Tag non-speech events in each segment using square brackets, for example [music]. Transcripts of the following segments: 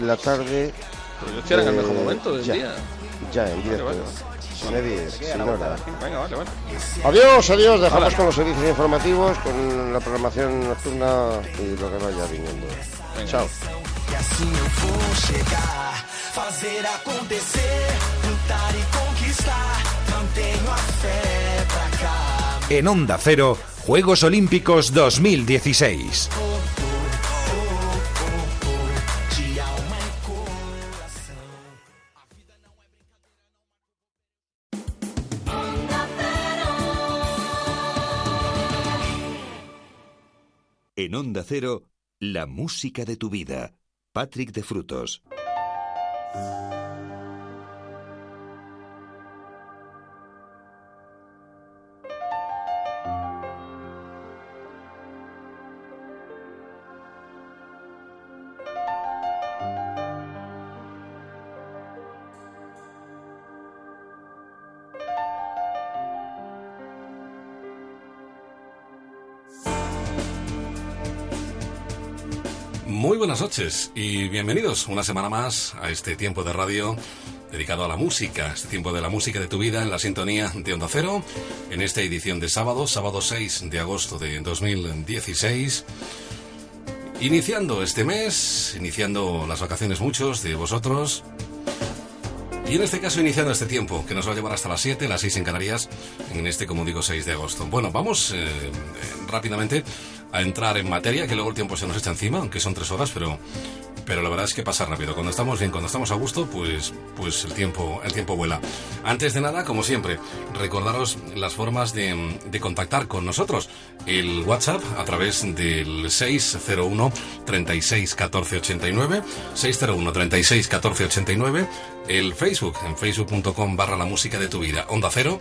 la tarde. Pero yo estoy en el mejor momento del ya, día. Ya, en directo. vale. Sin nadie, sin hora. Venga, vale, vale. Adiós, adiós. Dejamos Hala. con los servicios informativos, con la programación nocturna y lo que vaya viniendo. Venga. Chao. Fazer acontecer, lutar e conquistar. Mantenho a fé pra cá. En Onda Cero, Juegos Olímpicos 2016. En Onda Cero, la música de tu vida. Patrick de Frutos. Buenas noches y bienvenidos una semana más a este tiempo de radio dedicado a la música, este tiempo de la música de tu vida en la sintonía de Onda Cero, en esta edición de sábado, sábado 6 de agosto de 2016. Iniciando este mes, iniciando las vacaciones muchos de vosotros. Y en este caso iniciando este tiempo, que nos va a llevar hasta las 7, las 6 en Canarias, en este, como digo, 6 de agosto. Bueno, vamos eh, eh, rápidamente a entrar en materia, que luego el tiempo se nos echa encima, aunque son tres horas, pero, pero la verdad es que pasa rápido. Cuando estamos bien, cuando estamos a gusto, pues, pues el tiempo, el tiempo vuela. Antes de nada, como siempre, recordaros las formas de, de contactar con nosotros. El WhatsApp a través del 601 36 14 89, 601 36 14 89, el Facebook en facebook.com barra la música de tu vida, Onda Cero,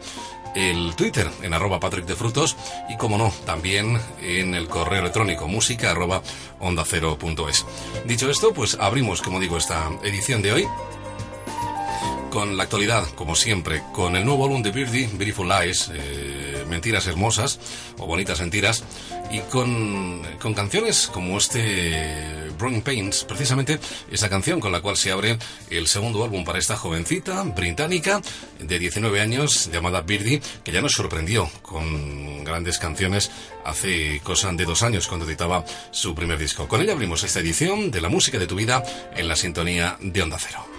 el Twitter en arroba Patrick de Frutos y como no, también en el correo electrónico música arroba onda cero punto es. Dicho esto, pues abrimos, como digo, esta edición de hoy con la actualidad, como siempre, con el nuevo álbum de Birdie, Beautiful Lies, eh, Mentiras Hermosas, o Bonitas Mentiras, y con, con canciones como este Growing Pains, precisamente esa canción con la cual se abre el segundo álbum para esta jovencita británica de 19 años llamada Birdie, que ya nos sorprendió con grandes canciones hace cosa de dos años cuando editaba su primer disco. Con ella abrimos esta edición de la música de tu vida en la sintonía de Onda Cero.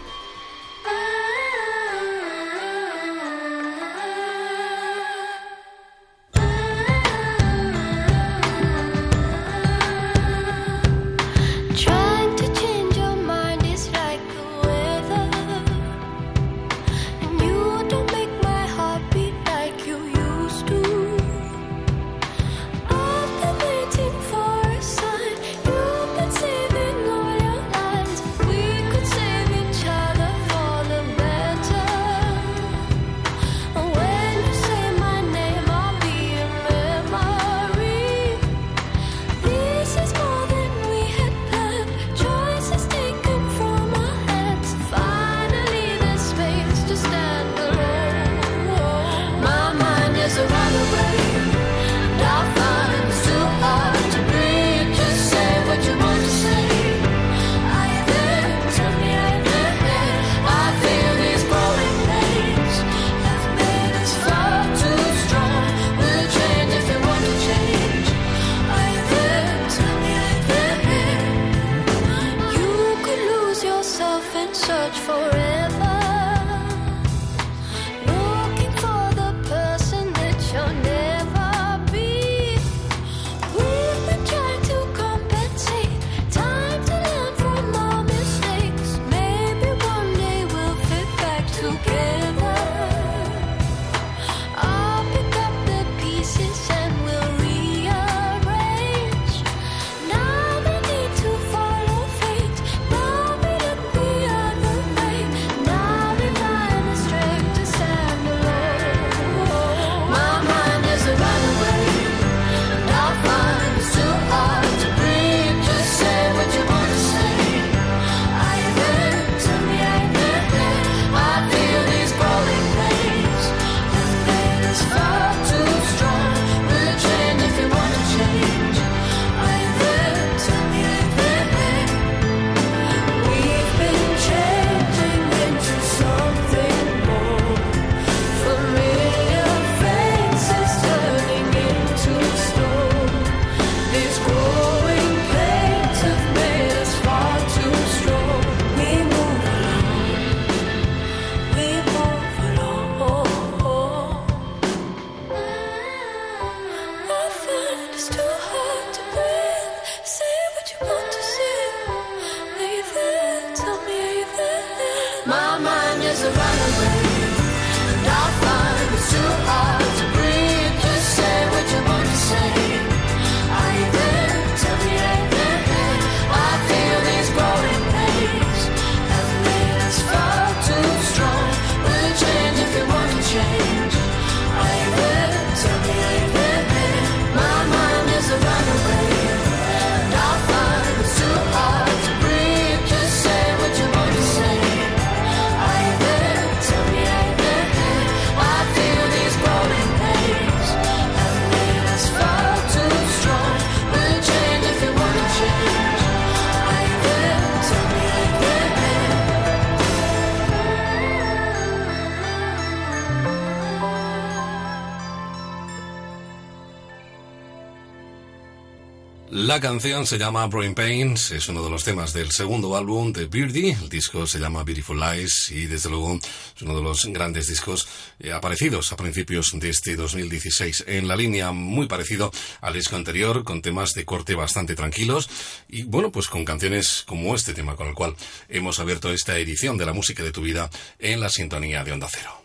La canción se llama Brain Pains, es uno de los temas del segundo álbum de Birdie. El disco se llama Beautiful Lies y desde luego es uno de los grandes discos eh, aparecidos a principios de este 2016. En la línea muy parecido al disco anterior, con temas de corte bastante tranquilos y bueno, pues con canciones como este tema con el cual hemos abierto esta edición de la música de tu vida en la sintonía de Onda Cero.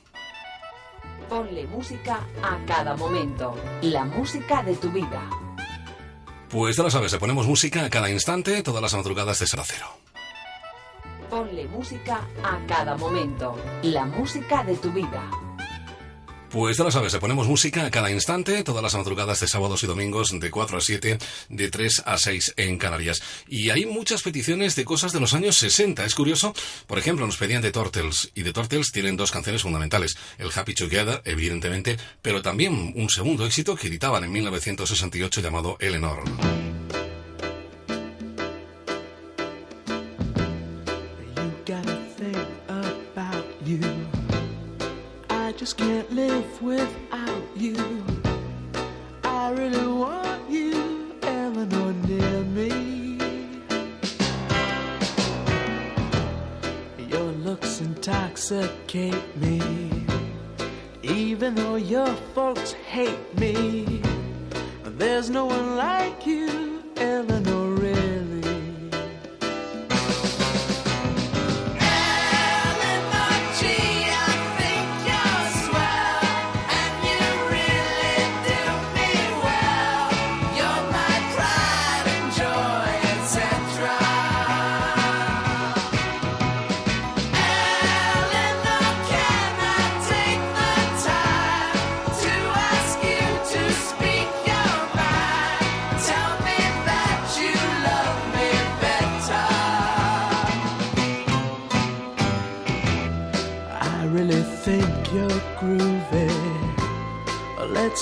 Ponle música a cada momento. La música de tu vida. Pues ya lo sabes, le ponemos música a cada instante, todas las madrugadas de Sara Cero. Ponle música a cada momento. La música de tu vida. Pues ya lo sabes, le ponemos música a cada instante, todas las madrugadas de sábados y domingos de 4 a 7, de 3 a 6 en Canarias. Y hay muchas peticiones de cosas de los años 60. Es curioso, por ejemplo, nos pedían de Turtles, y de Turtles tienen dos canciones fundamentales. El Happy Together, evidentemente, pero también un segundo éxito que editaban en 1968 llamado Eleanor. Just can't live without you. I really want you, Eleanor, near me. Your looks intoxicate me. Even though your folks hate me, there's no one like you, Eleanor,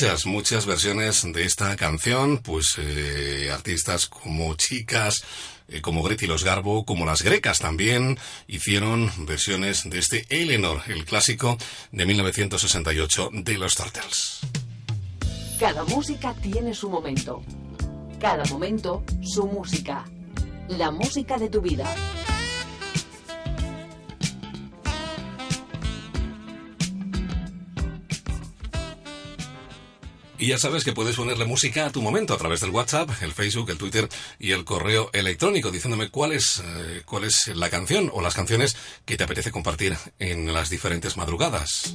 muchas, muchas versiones de esta canción, pues eh, artistas como chicas, eh, como Greti Los Garbo, como las grecas también, hicieron versiones de este Eleanor, el clásico de 1968 de los Turtles. Cada música tiene su momento. Cada momento, su música. La música de tu vida. Y ya sabes que puedes ponerle música a tu momento a través del WhatsApp, el Facebook, el Twitter y el correo electrónico, diciéndome cuál es, eh, la canción o las canciones que te apetece compartir en las diferentes madrugadas.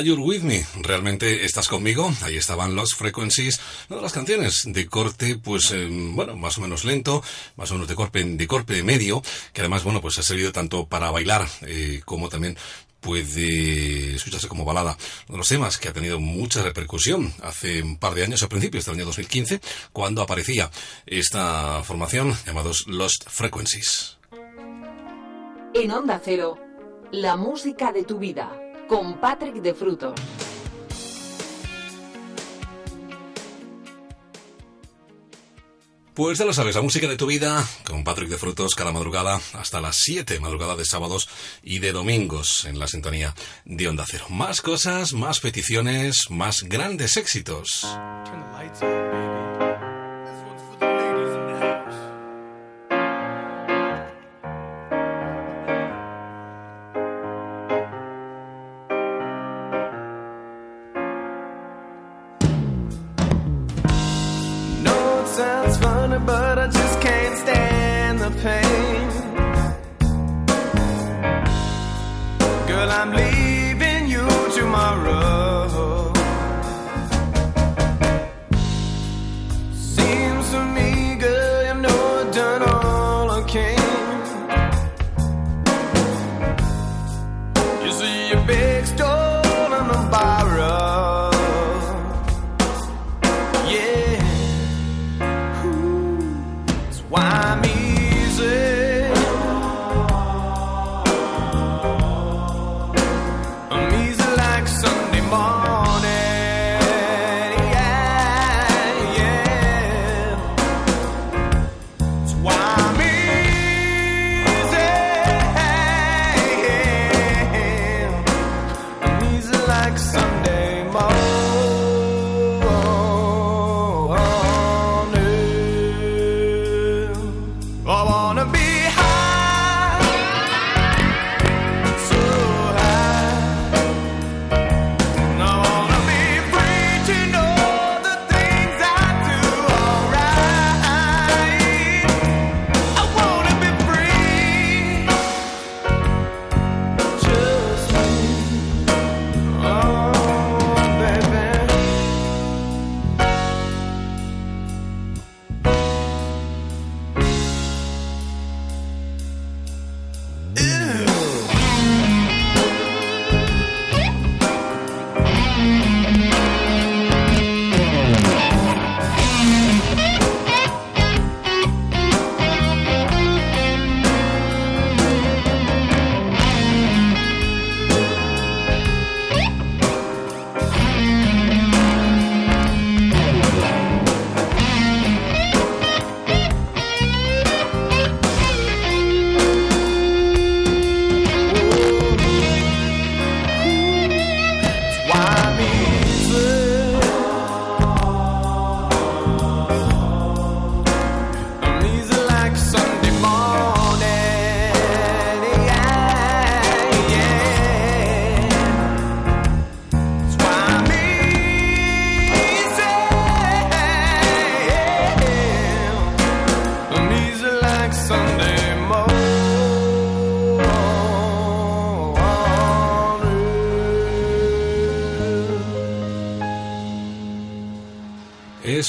Are You With Me? ¿Realmente estás conmigo? Ahí estaban los Frequencies, una de las canciones de corte, pues, eh, bueno, más o menos lento, más o menos de corte, de corte medio, que además, bueno, pues ha servido tanto para bailar eh, como también puede escucharse como balada. Uno de los temas que ha tenido mucha repercusión hace un par de años, a principios del año 2015, cuando aparecía esta formación llamados Lost Frequencies. En Onda Cero, la música de tu vida, con Patrick de Frutos. Pues ya lo sabes, la música de tu vida con Patrick de Frutos cada madrugada hasta las 7, madrugada de sábados y de domingos en la sintonía de Onda Cero. Más cosas, más peticiones, más grandes éxitos. No, it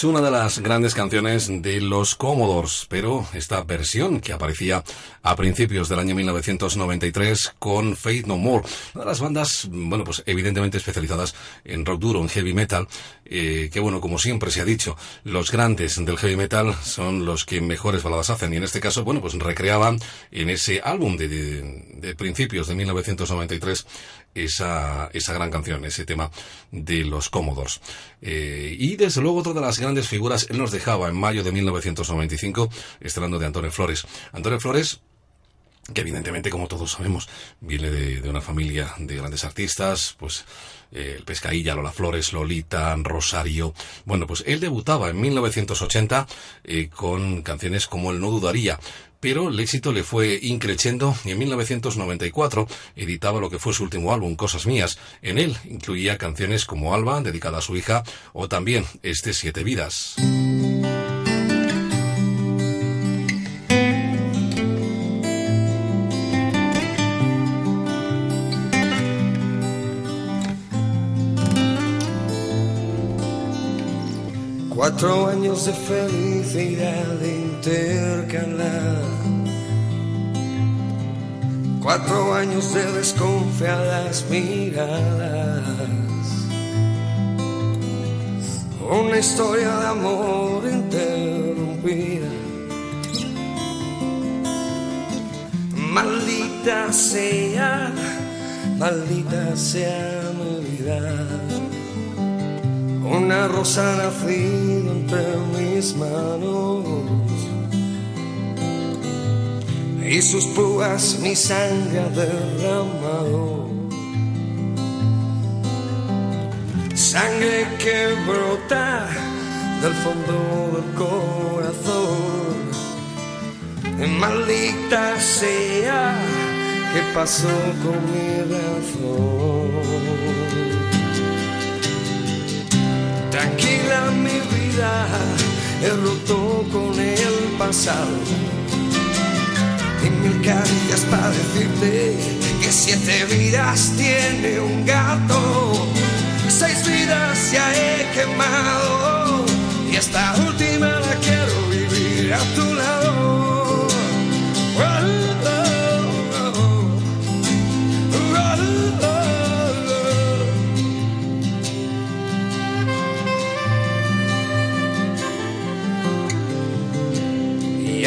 Es una de las grandes canciones de los Commodores, pero esta versión que aparecía a principios del año 1993 con Faith No More, las bandas, bueno, pues evidentemente especializadas en rock duro, en heavy metal, eh, que bueno, como siempre se ha dicho, los grandes del heavy metal son los que mejores baladas hacen y en este caso, bueno, pues recreaban en ese álbum de, de, de principios de 1993 esa, esa gran canción, ese tema de los Commodores. Eh, y desde luego otra de las grandes figuras, él nos dejaba en mayo de 1995, estrenando de Antonio Flores. Antonio Flores, que evidentemente, como todos sabemos, viene de, de una familia de grandes artistas, pues eh, el Pescailla, Lola Flores, Lolita, Rosario. Bueno, pues él debutaba en 1980 eh, con canciones como El No Dudaría, pero el éxito le fue increciendo y en 1994 editaba lo que fue su último álbum, Cosas Mías. En él incluía canciones como Alba, dedicada a su hija, o también Este Siete Vidas. Cuatro años de felicidad intercalada. Cuatro años de desconfiadas miradas. Una historia de amor interrumpida. Maldita sea, maldita sea mi vida. Una rosa nacida entre mis manos y sus púas mi sangre derramado. Sangre que brota del fondo del corazón. Maldita sea, ¿qué pasó con mi razón? Tranquila mi vida, he roto con el pasado. Y mil caricias para decirte que siete vidas tiene un gato. Seis vidas ya he quemado. Y esta última la quiero vivir a tu lado.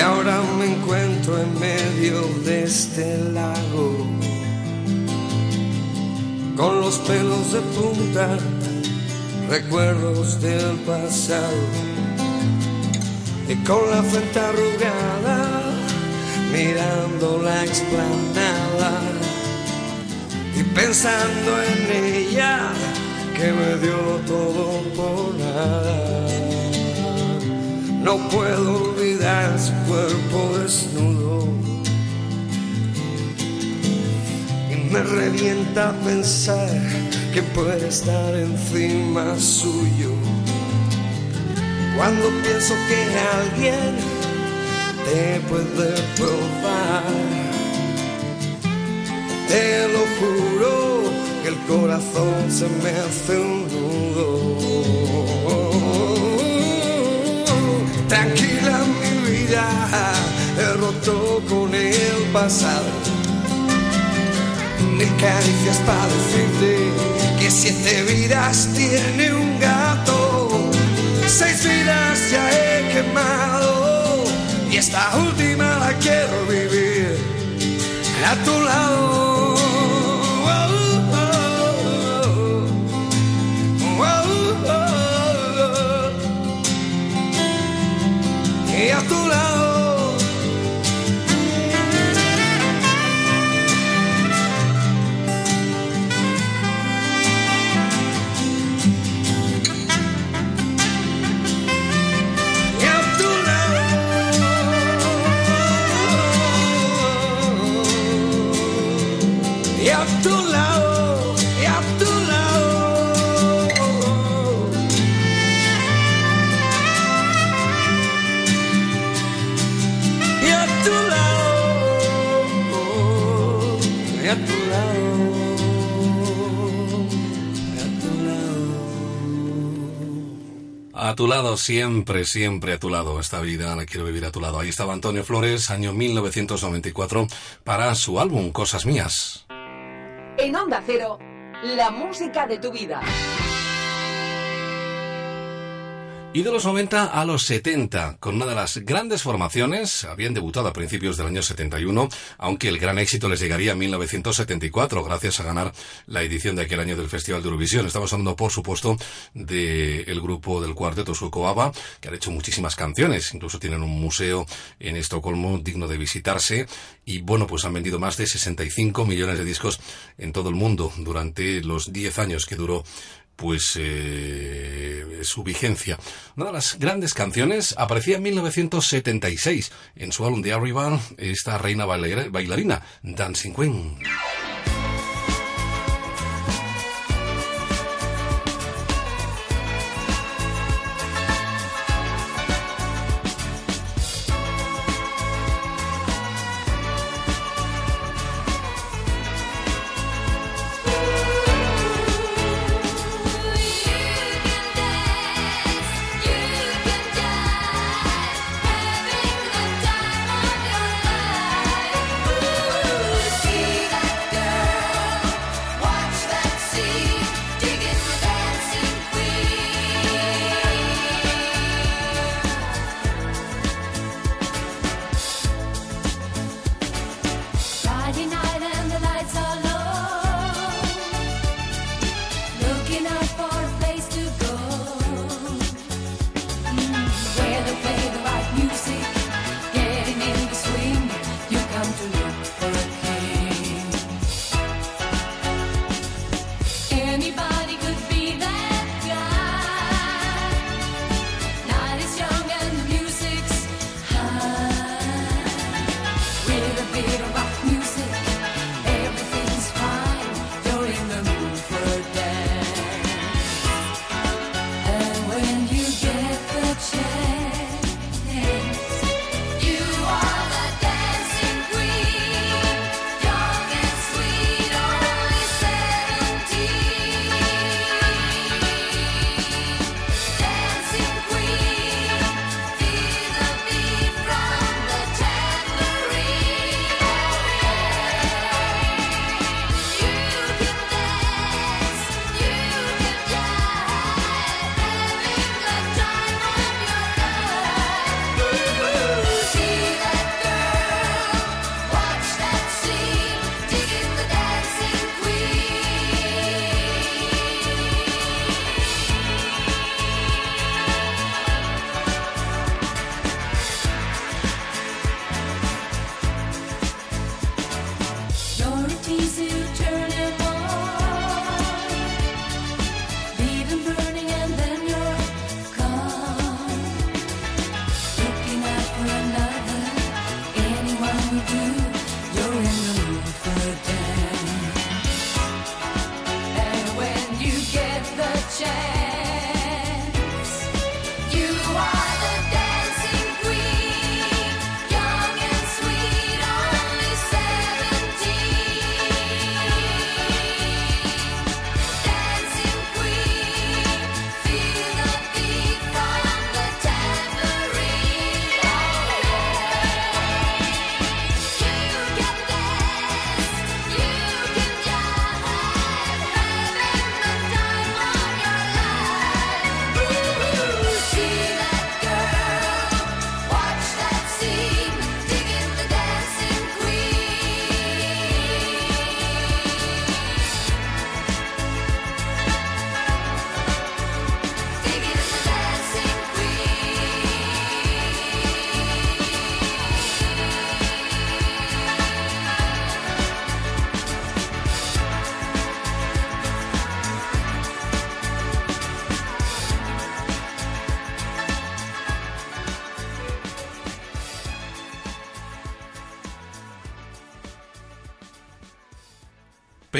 Ahora me encuentro en medio de este lago, con los pelos de punta, recuerdos del pasado, y con la frente arrugada, mirando la explanada, y pensando en ella, que me dio todo por nada. No puedo olvidar su cuerpo desnudo. Y me revienta pensar que puede estar encima suyo. Cuando pienso que alguien te puede probar, te lo juro que el corazón se me hace un nudo. Tranquila mi vida, he roto con el pasado. Mil caricias para decirte que siete vidas tiene un gato. Seis vidas ya he quemado y esta última la quiero vivir a tu lado. A tu lado. Siempre, siempre a tu lado. Esta vida la quiero vivir a tu lado. Ahí estaba Antonio Flores, año 1994, para su álbum Cosas Mías. En Onda Cero, la música de tu vida. Y de los 90 a los 70, con una de las grandes formaciones, habían debutado a principios del año 71, aunque el gran éxito les llegaría en 1974, gracias a ganar la edición de aquel año del Festival de Eurovisión. Estamos hablando, por supuesto, del grupo del cuarteto sueco ABBA, que han hecho muchísimas canciones, incluso tienen un museo en Estocolmo digno de visitarse, y bueno, pues han vendido más de 65 millones de discos en todo el mundo durante los 10 años que duró pues eh, su vigencia. Una de las grandes canciones aparecía en 1976 en su álbum The Arrival, esta reina bailar- bailarina, Dancing Queen.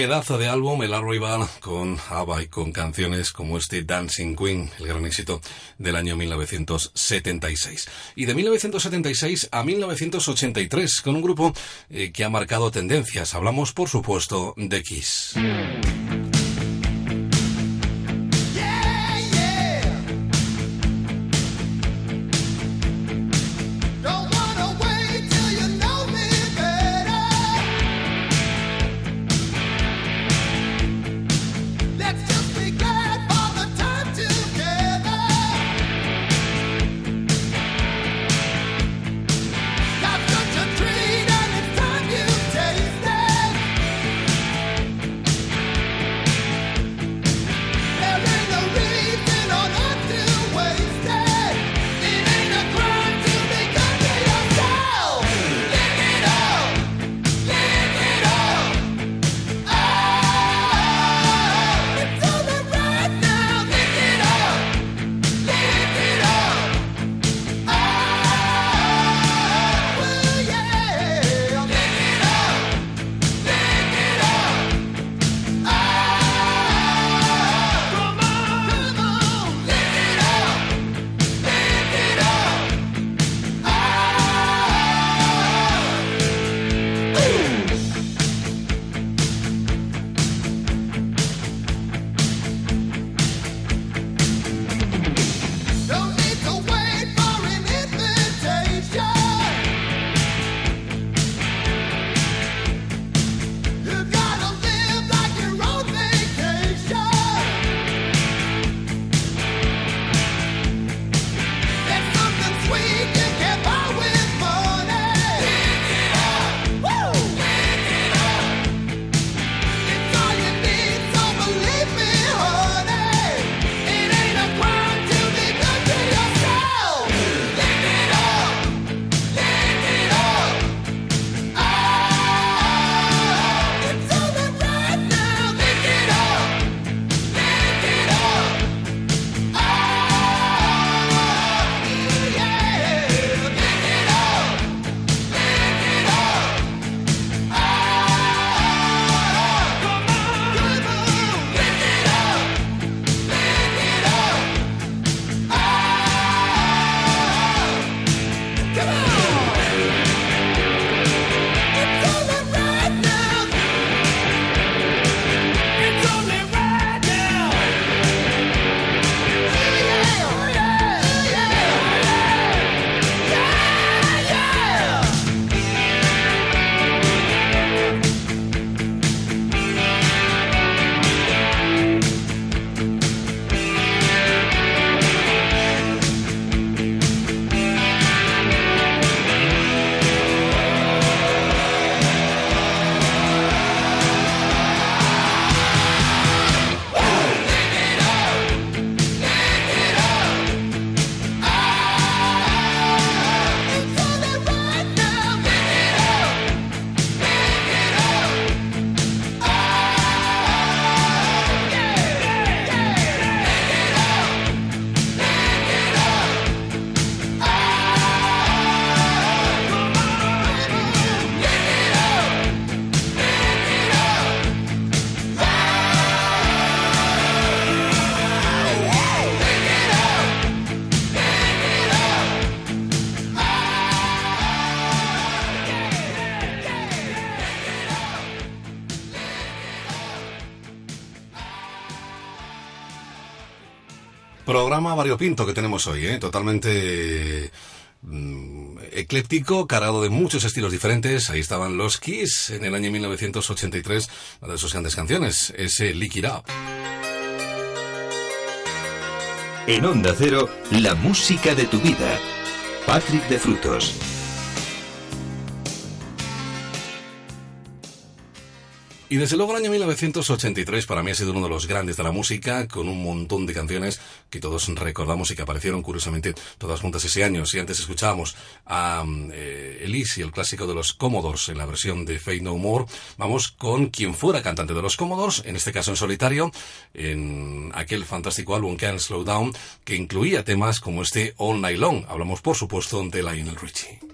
Pedazo de álbum, el Arrival, con ABBA y con canciones como este Dancing Queen, el gran éxito del año 1976. Y de 1976 a 1983, con un grupo eh, que ha marcado tendencias. Hablamos, por supuesto, de Kiss. Programa variopinto que tenemos hoy, ¿eh? totalmente mm, ecléptico, cargado de muchos estilos diferentes. Ahí estaban los Kiss en el año 1983, una de sus grandes canciones, ese Lick It Up. En Onda Cero, la música de tu vida. Patrick de Frutos. Y desde luego el año 1983 para mí ha sido uno de los grandes de la música, con un montón de canciones que todos recordamos y que aparecieron curiosamente todas juntas ese año. Si antes escuchábamos a eh, Elise el clásico de los Commodores en la versión de Fade No More, vamos con quien fuera cantante de los Commodores, en este caso en solitario, en aquel fantástico álbum Can't Slow Down, que incluía temas como este All Night Long. Hablamos, por supuesto, de Lionel Richie.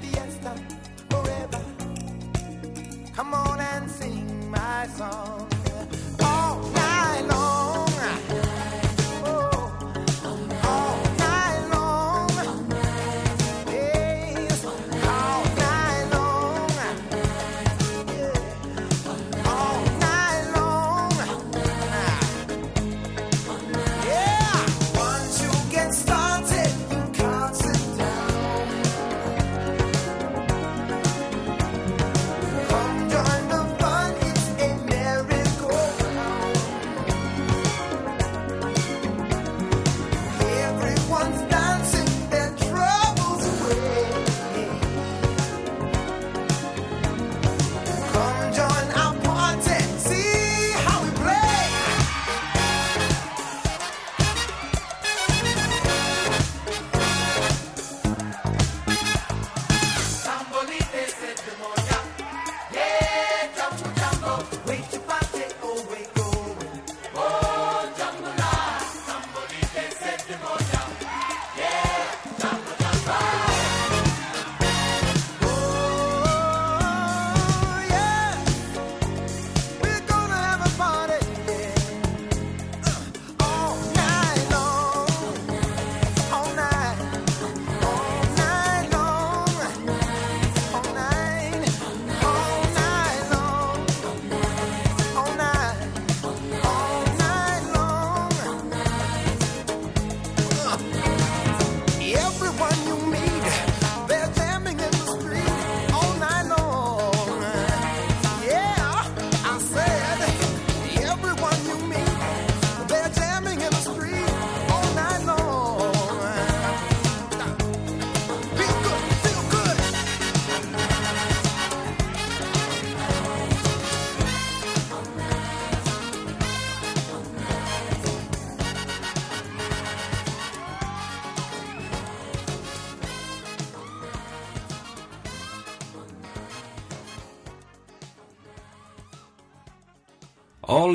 Fiesta, forever. Come on and sing my song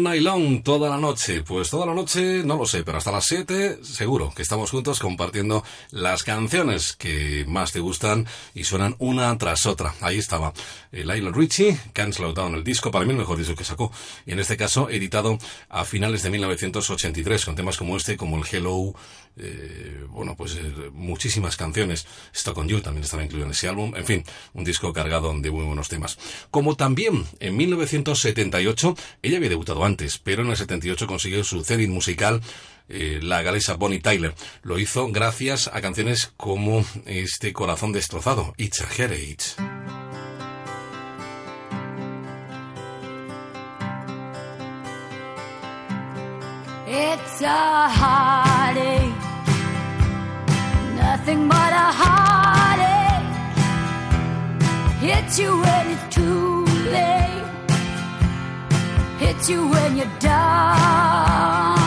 Long, toda la noche. Pues toda la noche, no lo sé, pero hasta las 7 seguro que estamos juntos compartiendo las canciones que más te gustan y suenan una tras otra. Ahí estaba el Lionel Richie, Can't Slow Down, el disco, para mí el mejor disco que sacó. Y en este caso, editado a finales de 1983, con temas como este, como el Hello, eh, bueno, pues eh, muchísimas canciones. Stock on You también estaba incluido en ese álbum. En fin, un disco cargado de muy buenos temas. Como también en 1978, ella había debutado antes, pero en el 78 consiguió su cenit musical. eh, la galesa Bonnie Tyler lo hizo gracias a canciones como este corazón destrozado, It's a Heritage. It's a heartache, nothing but a heartache. Hits you when it's too late, hits you when you're down.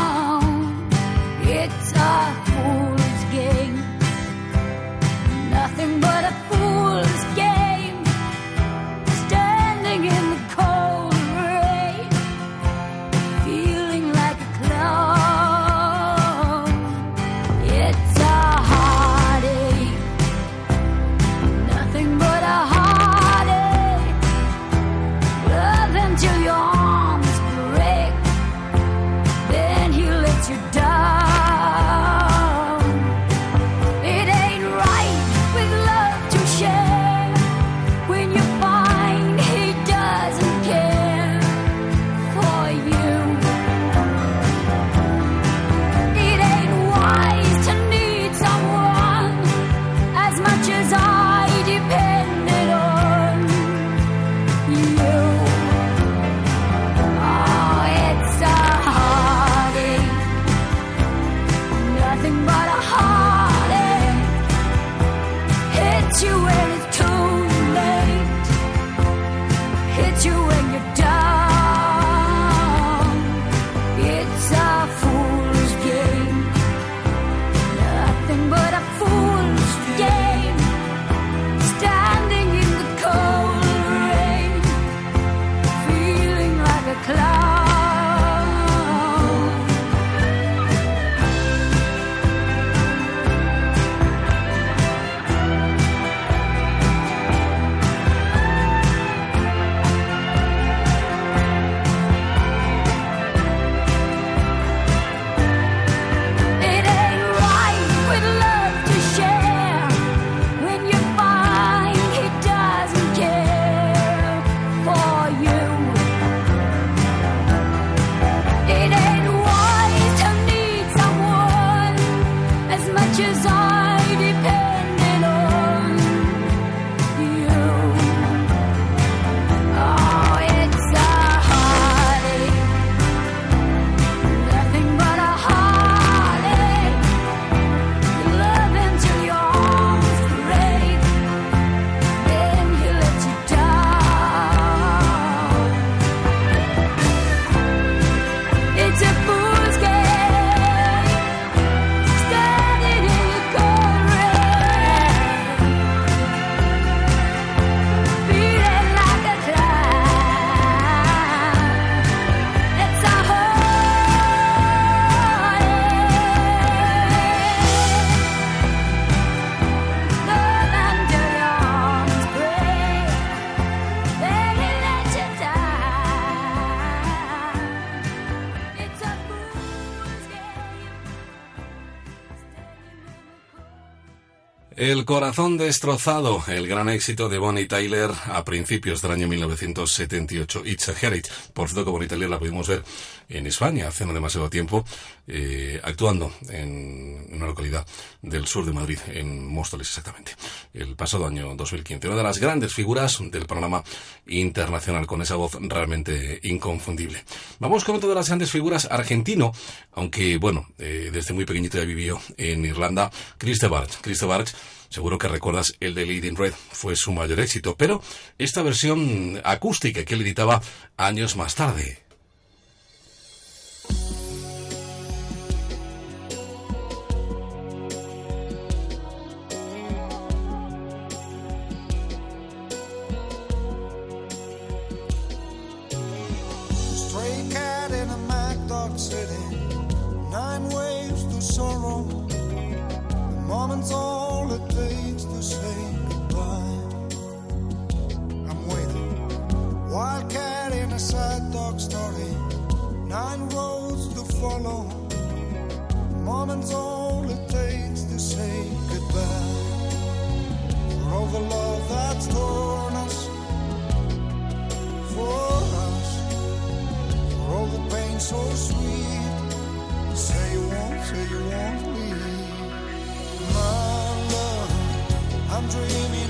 El corazón destrozado, el gran éxito de Bonnie Tyler a principios del año 1978. It's a Heritage. Por cierto, que Bonnie Tyler la pudimos ver en España hace no demasiado tiempo, eh, actuando en una localidad del sur de Madrid, en Móstoles exactamente, el pasado año 2015. Una de las grandes figuras del panorama internacional, con esa voz realmente inconfundible. Vamos con otra de las grandes figuras argentino, aunque bueno, eh, desde muy pequeñito ya vivió en Irlanda, Chris de Barge. Chris de Barge Seguro que recuerdas el de Leading Red, fue su mayor éxito, pero esta versión acústica que él editaba años más tarde. Wildcat in a sad dog story. Nine roads to follow. Moments all it takes to say goodbye. For all the love that's torn us. For us. For all the pain so sweet. Say you won't, say you won't leave. My love, I'm dreaming.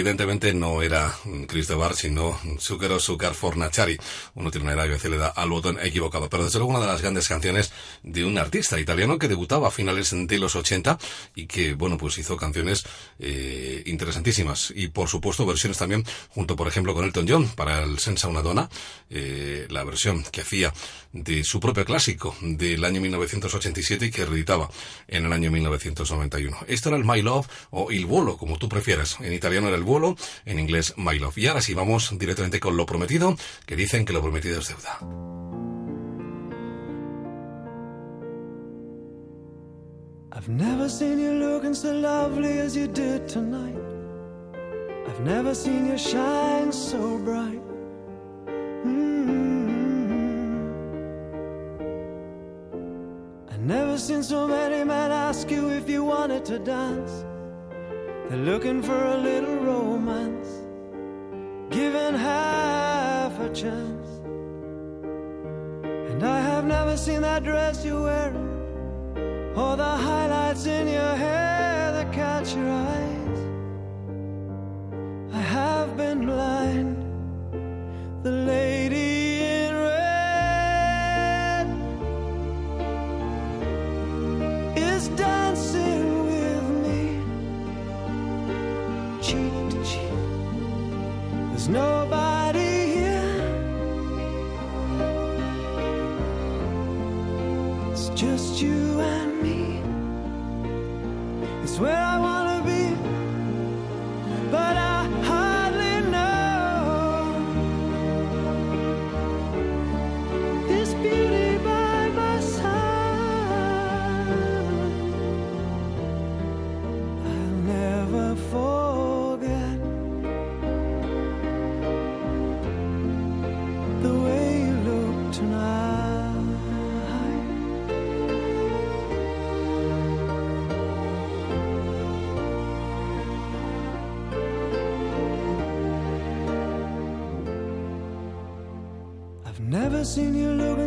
Evidentemente no era mm, Cristobal, sino Zucchero Zucar Fornachari. Uno tiene una edad y a veces le da al botón equivocado. Pero desde luego una de las grandes canciones de un artista italiano que debutaba a finales de los 80 y que, bueno, pues hizo canciones eh, interesantísimas. Y por supuesto versiones también, junto por ejemplo con Elton John, para el Senza una donna, eh, la versión que hacía de su propio clásico del año 1987 y que reeditaba en el año 1991. Esto era el My Love o Il Volo, como tú prefieras. En italiano era el vuelo, en inglés My Love. Y ahora sí vamos directamente con lo prometido, que dicen que lo prometido es deuda. I've never seen you looking so lovely as you did tonight. I've never seen you shine so bright. Mm. I've never seen so many men ask you if you wanted to dance. They're looking for a little romance, given half a chance. And I have never seen that dress you're wearing, or the highlights in your hair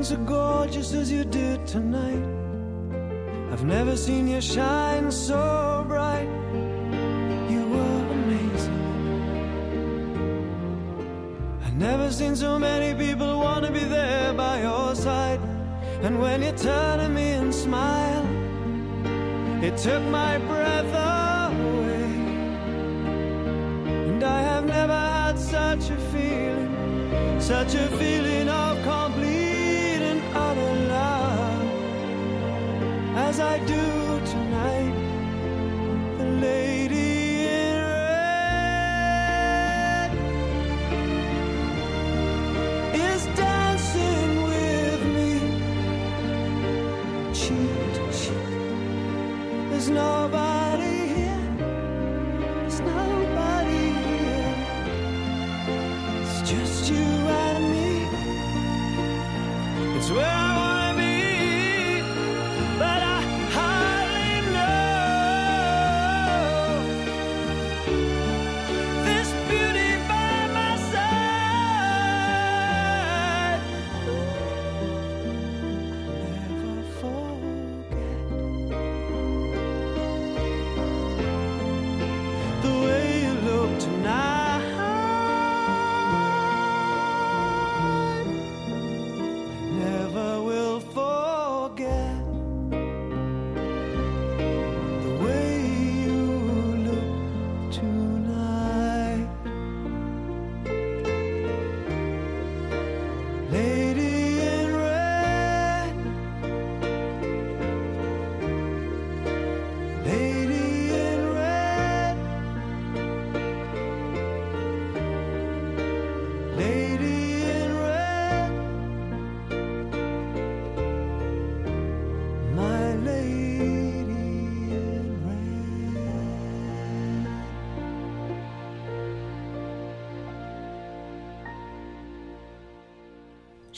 so gorgeous as you did tonight. I've never seen you shine so bright. You were amazing. I've never seen so many people want to be there by your side. And when you turn to me and smile, it took my breath away. And I have never had such a feeling, such a feeling of as I do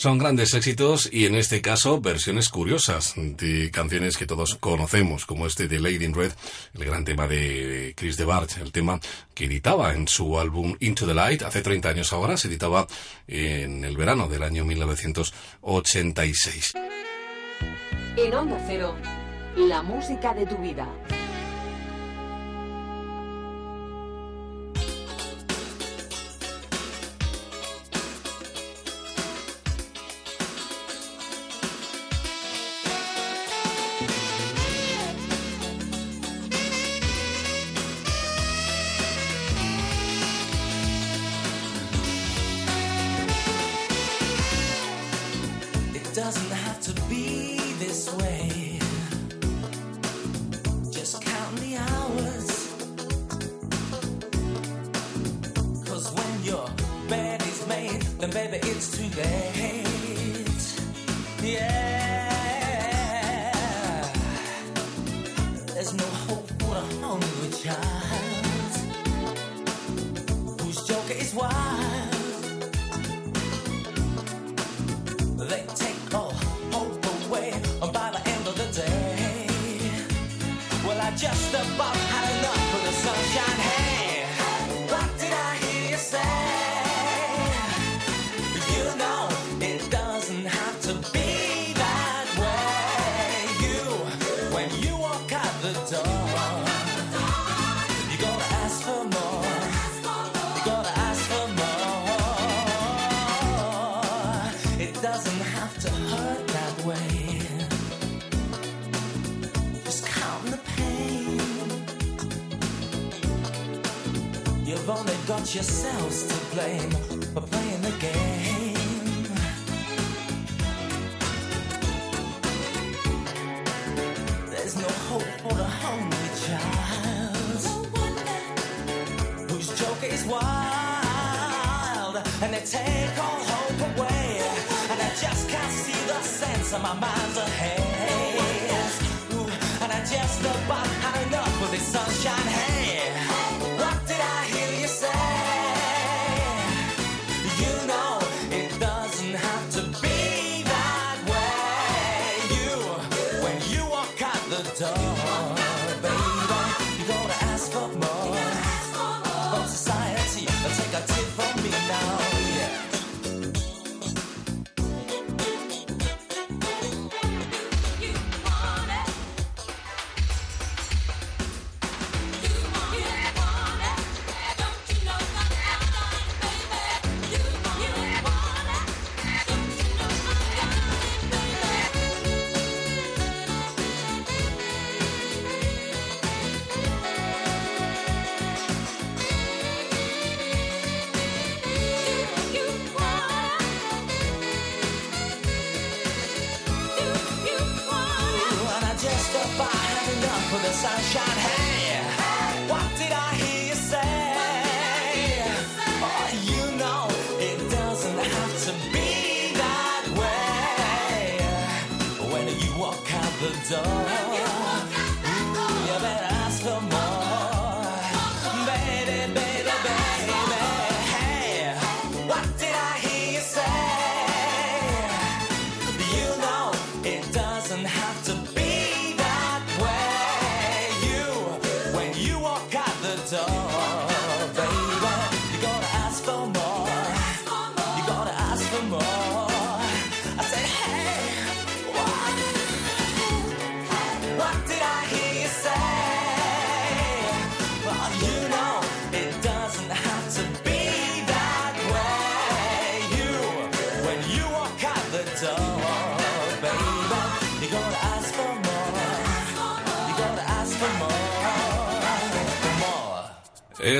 Son grandes éxitos y en este caso versiones curiosas de canciones que todos conocemos, como este de Lady in Red, el gran tema de Chris DeBarge, el tema que editaba en su álbum Into the Light hace 30 años ahora, se editaba en el verano del año 1986. En Onda Cero, la música de tu vida. You've only got yourselves to blame for playing the game. There's no hope for the hungry child No whose joke is wild and they take all hope away. And I just can't see the sense of my mind's ahead. Ooh, and I just about had enough of this sunshine. Hey,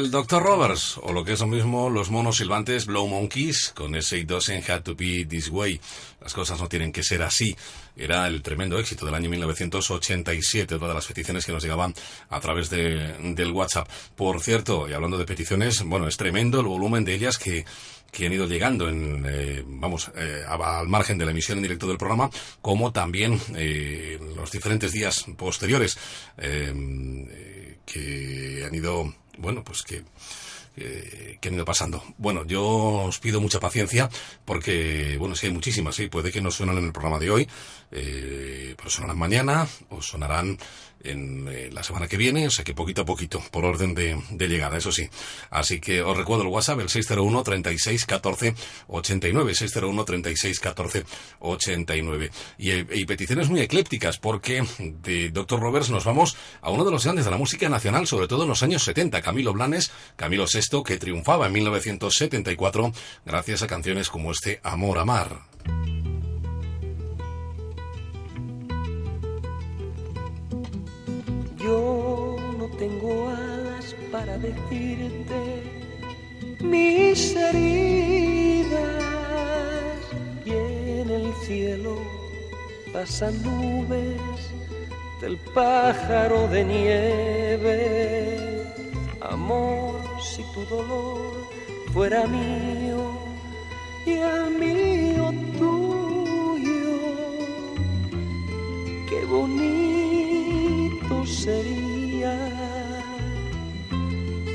El Dr. Roberts, o lo que es lo mismo, los monos silbantes Blow Monkeys, con ese It Doesn't Have to Be This Way. Las cosas no tienen que ser así. Era el tremendo éxito del año 1987, todas las peticiones que nos llegaban a través de, del WhatsApp. Por cierto, y hablando de peticiones, bueno, es tremendo el volumen de ellas que, que han ido llegando en, eh, vamos, eh, al margen de la emisión en directo del programa, como también eh, los diferentes días posteriores que han ido, bueno, pues que eh, que han ido pasando. Bueno, yo os pido mucha paciencia porque, bueno, sí hay muchísimas, sí, puede que no suenan en el programa de hoy, eh, pero sonarán mañana o sonarán en eh, la semana que viene, o sea que poquito a poquito, por orden de, de llegada, eso sí. Así que os recuerdo el WhatsApp, el 601 36 14 89, 601 36 14 89. Y, y peticiones muy eclépticas, porque de Dr. Roberts nos vamos a uno de los grandes de la música nacional, sobre todo en los años 70, Camilo Blanes, Camilo VI, que triunfaba en 1974 gracias a canciones como este Amor Amar. Yo no tengo alas para decirte mis heridas y en el cielo pasan nubes del pájaro de nieve. Amor, si tu dolor fuera mío y el mío tuyo, qué bonito sería.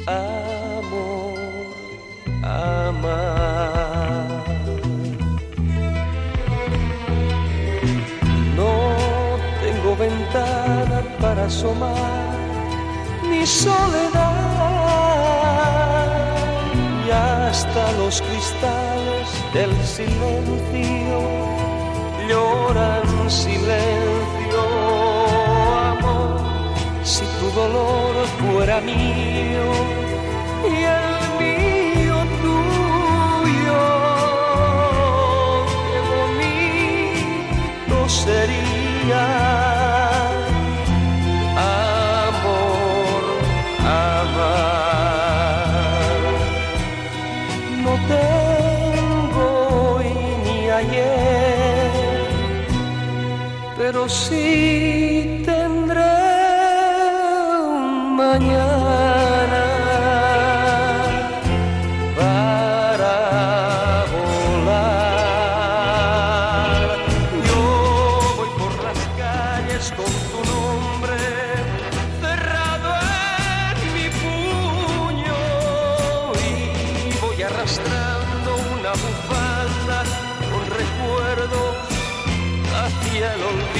Amor, amar. No tengo ventana para asomar mi soledad y hasta los cristales del silencio lloran silencio, amor, si tu dolor fuera mío y el mío tuyo, qué bonito sería. Mañana para volar. Yo voy por las calles con tu nombre cerrado en mi puño y voy arrastrando una bufanda con recuerdos hacia el olvido,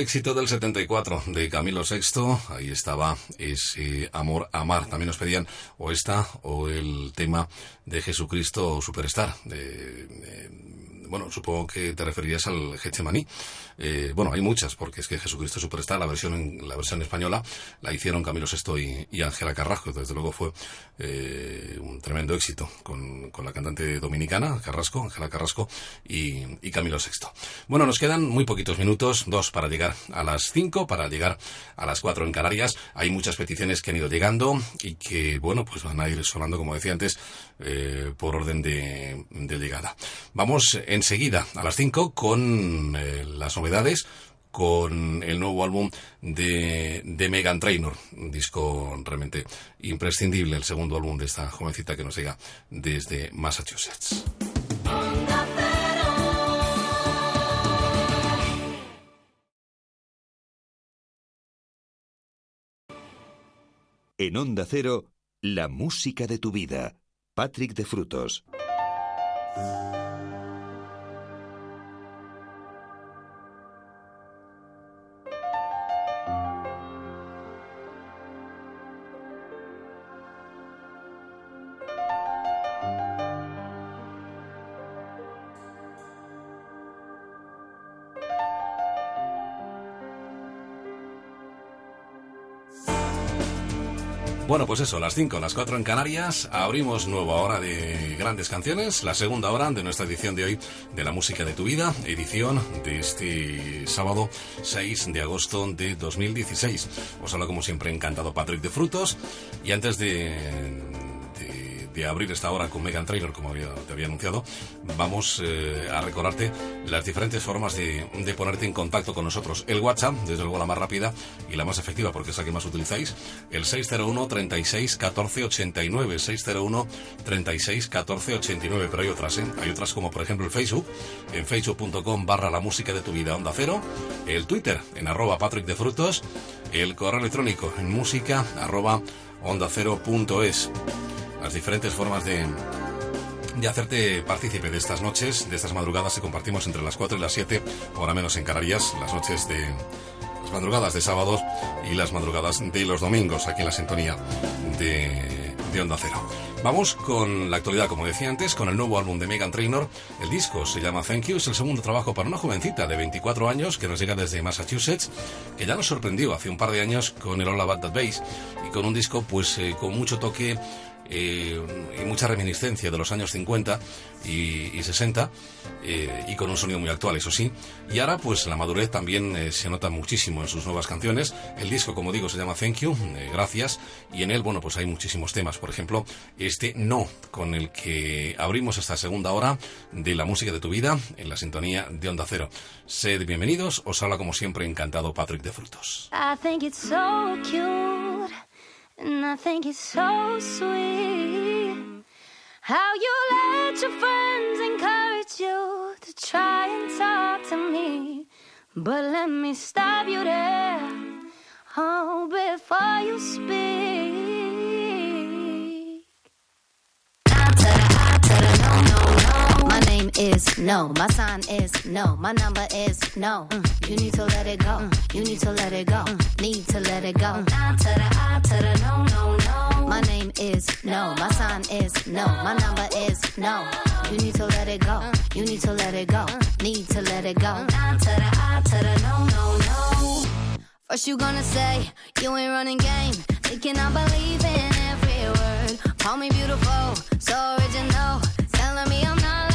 éxito del 74 de Camilo VI, ahí estaba ese Amor Amar. También nos pedían o esta o el tema de Jesucristo Superstar. de- de- bueno, supongo que te referirías al Getsemaní. Eh, bueno, hay muchas, porque es que Jesucristo Superstar, la versión, la versión española, la hicieron Camilo VI y- Ángela Carrasco. Desde luego fue eh, un tremendo éxito con, con la cantante dominicana, Carrasco, Ángela Carrasco y, Camilo VI. Bueno, nos quedan muy poquitos minutos, dos para llegar a las cinco, para llegar a las cuatro en Canarias. Hay muchas peticiones que han ido llegando y que, bueno, pues van a ir sonando, como decía antes, eh, por orden de, de llegada. Vamos enseguida a las 5 con las novedades, con el nuevo álbum de, de Megan Trainor, un disco realmente imprescindible, el segundo álbum de esta jovencita que nos llega desde Massachusetts. En Onda Cero, la música de tu vida. Patrick de Frutos. Pues eso, las 5, las 4 en Canarias, abrimos nueva hora de grandes canciones, la segunda hora de nuestra edición de hoy de la música de tu vida, edición de este sábado 6 de agosto de 2016. Os habla como siempre encantado Patrick de Frutos y antes de, abrir esta hora con Megan Trainor, como había- te había anunciado, vamos eh, a recordarte las diferentes formas de, de ponerte en contacto con nosotros. El WhatsApp, desde luego la más rápida y la más efectiva, porque es la que más utilizáis, el 601 36 14 89, 601 36 14 89, pero hay otras, ¿eh? Hay otras como por ejemplo el Facebook, en facebook.com barra la música de tu vida onda cero, el Twitter en arroba Patrick de Frutos, el correo electrónico en música arroba onda cero punto es. Las diferentes formas de, de hacerte partícipe de estas noches, de estas madrugadas que compartimos entre las 4 y las 7, ahora menos en Canarias, las noches de las madrugadas de sábados y las madrugadas de los domingos, aquí en la sintonía de, de Onda Cero. Vamos con la actualidad, como decía antes, con el nuevo álbum de Megan Trainor. El disco se llama Thank You, es el segundo trabajo para una jovencita de 24 años que nos llega desde Massachusetts, que ya nos sorprendió hace un par de años con el All About That Bass y con un disco pues eh, con mucho toque eh, y mucha reminiscencia de los años 50 y, y 60 eh, y con un sonido muy actual, eso sí. Y ahora pues la madurez también eh, se nota muchísimo en sus nuevas canciones. El disco, como digo, se llama Thank You, gracias, y en él, bueno, pues hay muchísimos temas. Por ejemplo, este No, con el que abrimos esta segunda hora de la música de tu vida en la sintonía de Onda Cero. Sed bienvenidos, os habla como siempre encantado Patrick de Frutos. And I think it's so sweet. How you let your friends encourage you to try and talk to me. But let me stop you there, oh, before you speak. Name is no. My sign is no. My number is no. Mm, You need to let it go. Mm, You need to let it go. Mm, Need to let it go. I to the I to the no, no, no. My name is no. My sign is no. My number is no. You need to let it go. You need to let it go. Need to let it go. I to the I to the no, no, no. First you gonna say you ain't running game, thinking I believe in every word. Call me beautiful, so original, telling me I'm not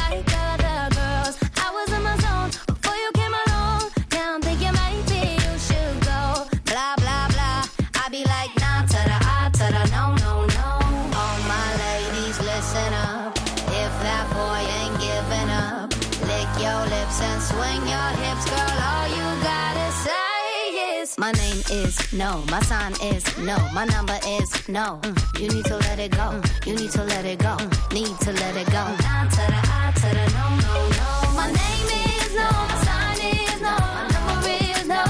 is no, my sign is no, my number is no. Mm, You need to let it go. Mm, You need to let it go. Mm, Need to let it go. Down to the I to the no no no. My name is no, my sign is no, my number is no.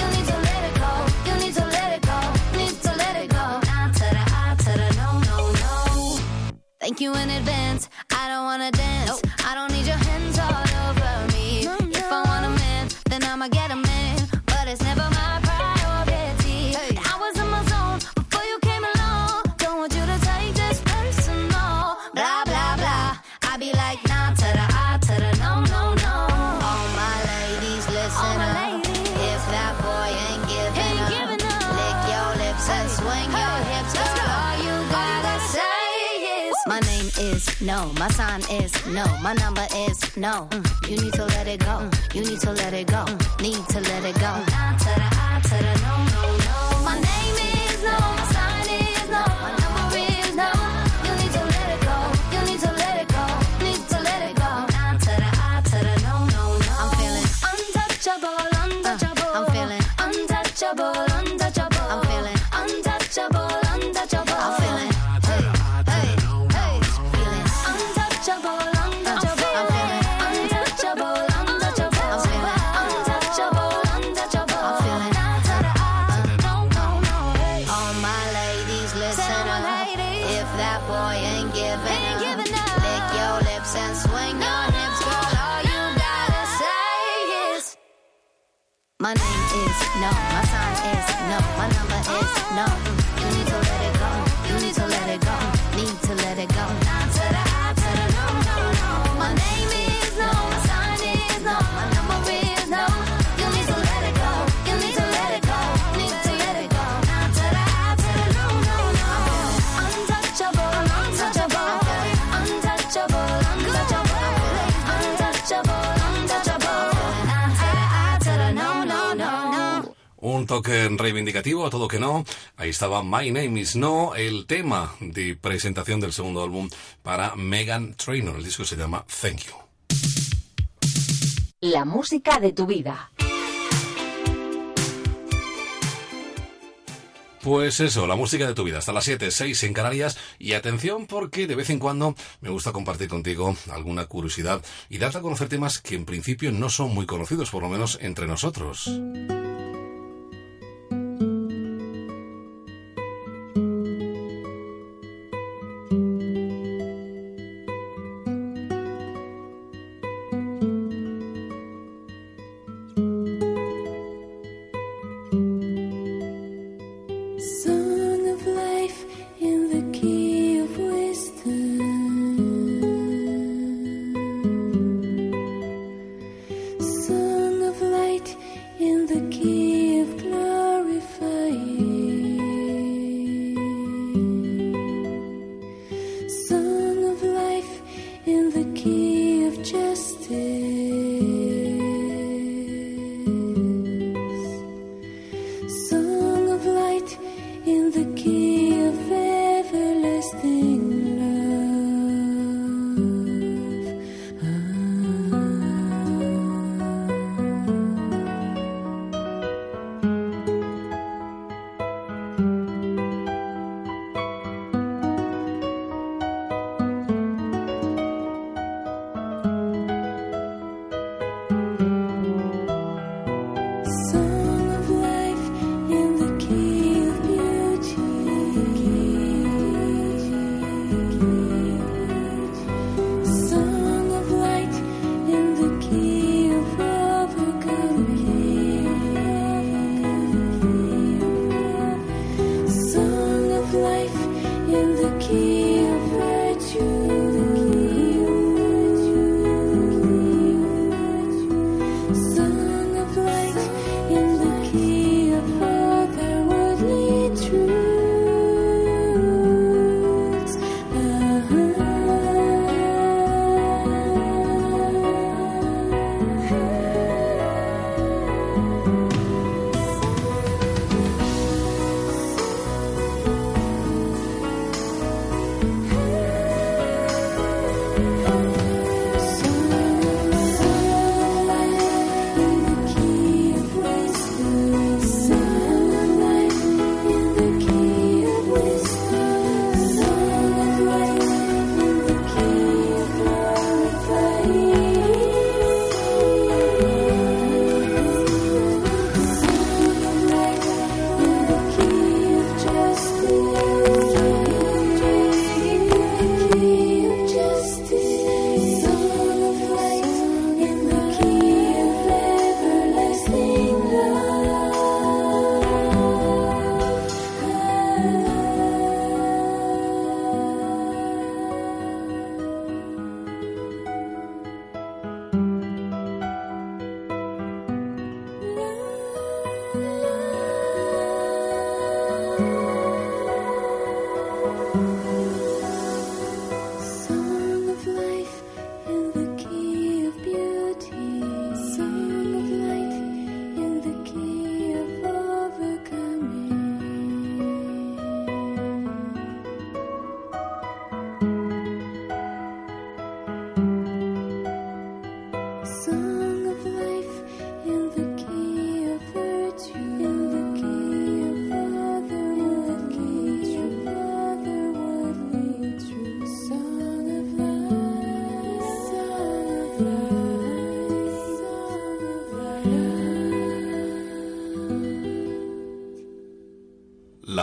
You need to let it go. You need to let it go. Need to let it go. Down to the I to the no no no. Thank you in advance. I don't wanna dance. I don't need your no, my sign is no, my number is no. You need to let it go. You need to let it go. Need to let it go. To the to the no. Toque reivindicativo, a todo que no. Ahí estaba My Name is No, el tema de presentación del segundo álbum para Megan Trainor. El disco se llama Thank You. La música de tu vida. Pues eso, la música de tu vida, hasta las 7, 6 en Canarias. Y atención porque de vez en cuando me gusta compartir contigo alguna curiosidad y darte a conocer temas que en principio no son muy conocidos, por lo menos entre nosotros.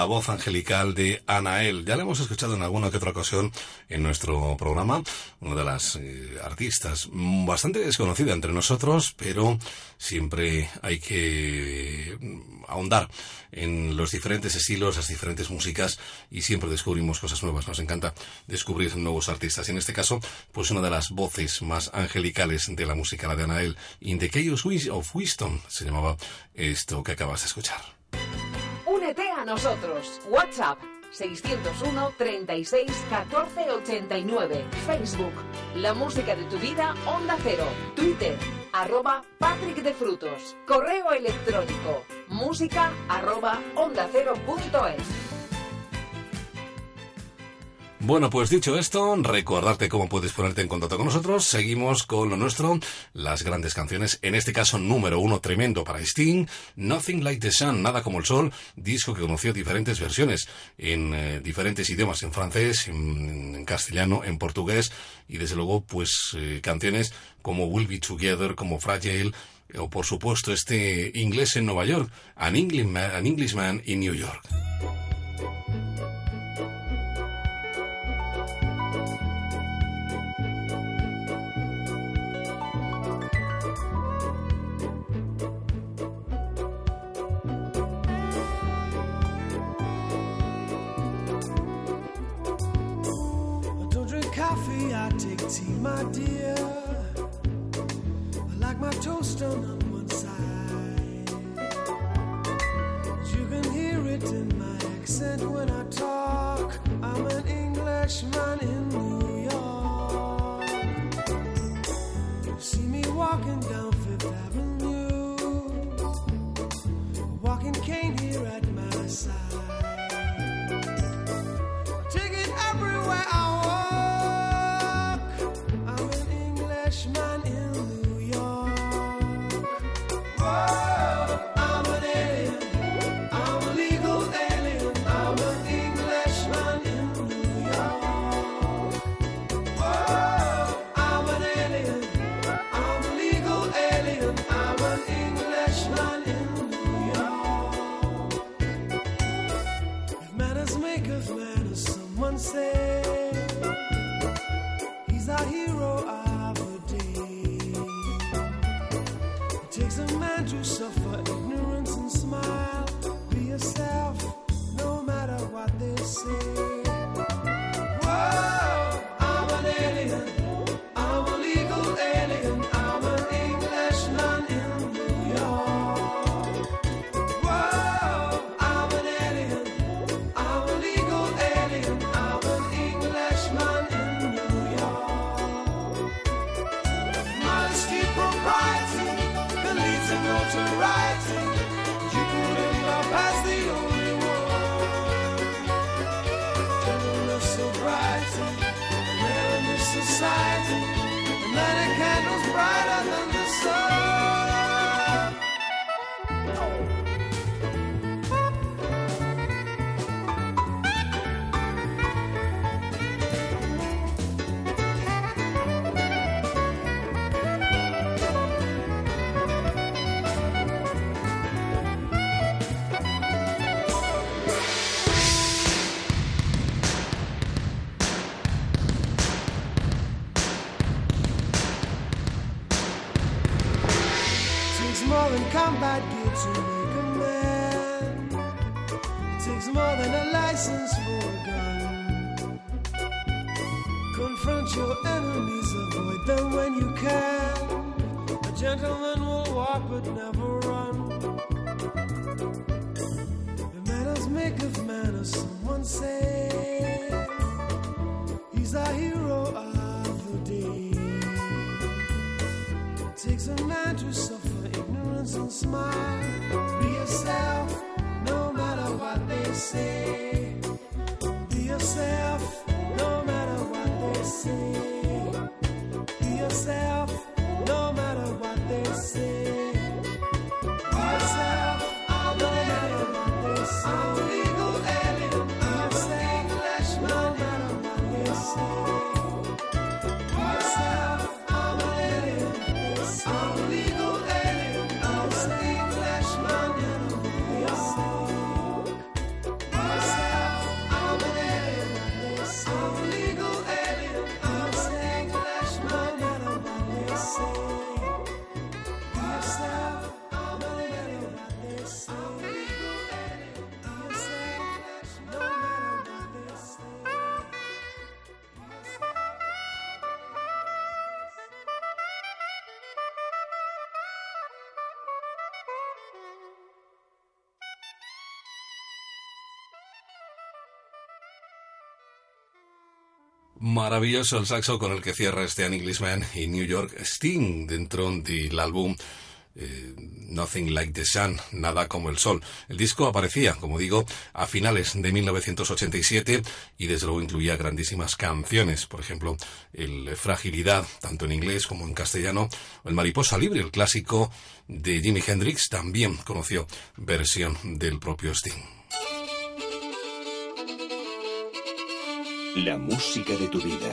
La voz angelical de Anael. Ya la hemos escuchado en alguna que otra ocasión en nuestro programa. Una de las eh, artistas bastante desconocida entre nosotros, pero siempre hay que mm, ahondar en los diferentes estilos, las diferentes músicas y siempre descubrimos cosas nuevas. Nos encanta descubrir nuevos artistas. Y en este caso, pues una de las voces más angelicales de la música, la de Anael. In the Chaos of Wisdom se llamaba esto que acabas de escuchar. Únete a nosotros. WhatsApp 601 36 14 89. Facebook La música de tu vida Onda Cero. Twitter arroba Patrick de Frutos. Correo electrónico música arroba onda cero punto es. Bueno, pues dicho esto, recordarte cómo puedes ponerte en contacto con nosotros. Seguimos con lo nuestro, las grandes canciones. En este caso, número uno tremendo para Sting, Nothing Like the Sun, Nada como el Sol, disco que conoció diferentes versiones en eh, diferentes idiomas, en francés, en, castellano, en portugués y desde luego, pues eh, canciones como We'll Be Together, como Fragile, o por supuesto este inglés en Nueva York, An Englishman, An Englishman in New York. Take tea, my dear. I like my toast on one side. You can hear it in my accent when I talk. I'm an Englishman in New York. You see me walking down Fifth Avenue, a walking cane here at my side. Take it everywhere I walk. Oh. To notoriety. Maravilloso el saxo con el que cierra este An Englishman y New York Sting dentro del álbum eh, Nothing Like the Sun, nada como el sol. El disco aparecía, como digo, a finales de 1987 y desde luego incluía grandísimas canciones, por ejemplo, el Fragilidad, tanto en inglés como en castellano, el Mariposa Libre, el clásico de Jimi Hendrix, también conoció versión del propio Sting. La música de tu vida.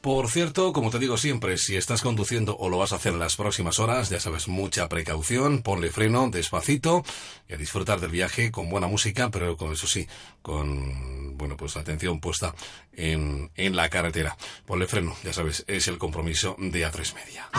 Por cierto, como te digo siempre, si estás conduciendo o lo vas a hacer en las próximas horas, ya sabes, mucha precaución, ponle freno despacito y a disfrutar del viaje con buena música, pero con eso sí, con, bueno, pues atención puesta en, en la carretera. Ponle freno, ya sabes, es el compromiso de A3 Media.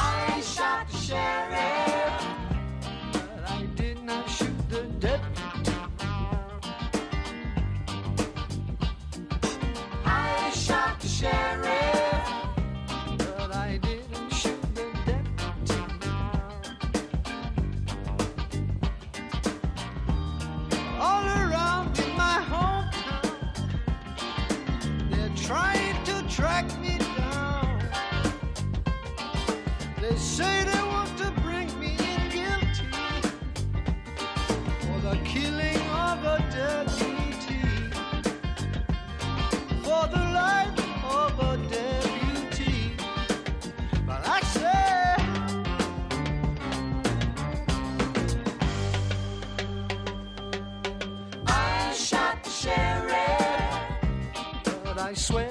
I swear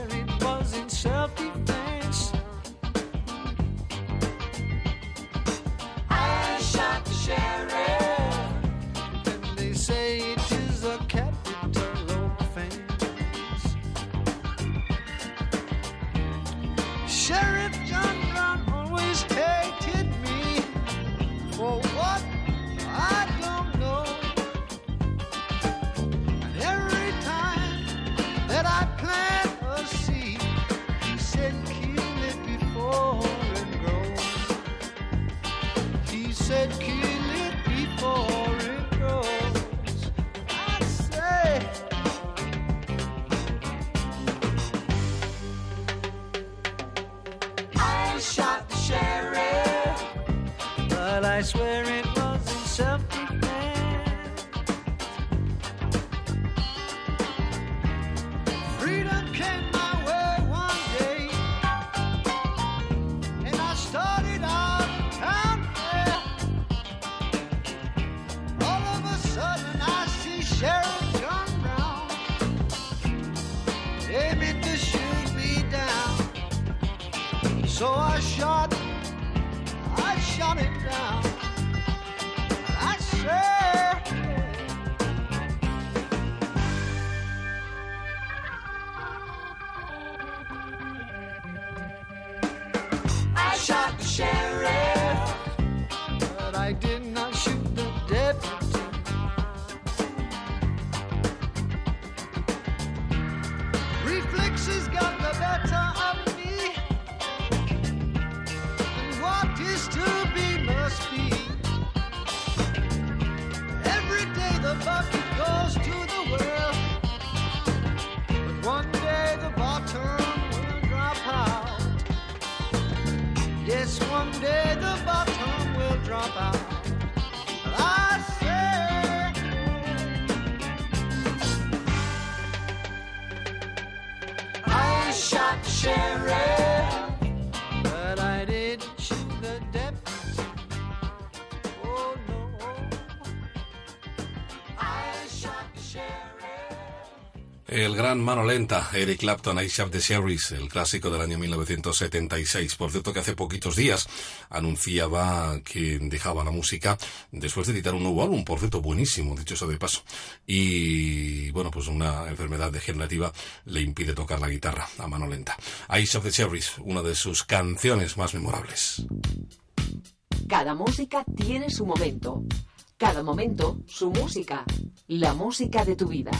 El gran mano lenta, Eric Clapton, I Shot the Sheriff, el clásico del año 1976. Por cierto que hace poquitos días anunciaba que dejaba la música después de editar un nuevo álbum, por cierto buenísimo, dicho eso de paso. Y bueno, pues una enfermedad degenerativa le impide tocar la guitarra a mano lenta. I Shot the Sheriff, una de sus canciones más memorables. Cada música tiene su momento. Cada momento, su música. La música de tu vida.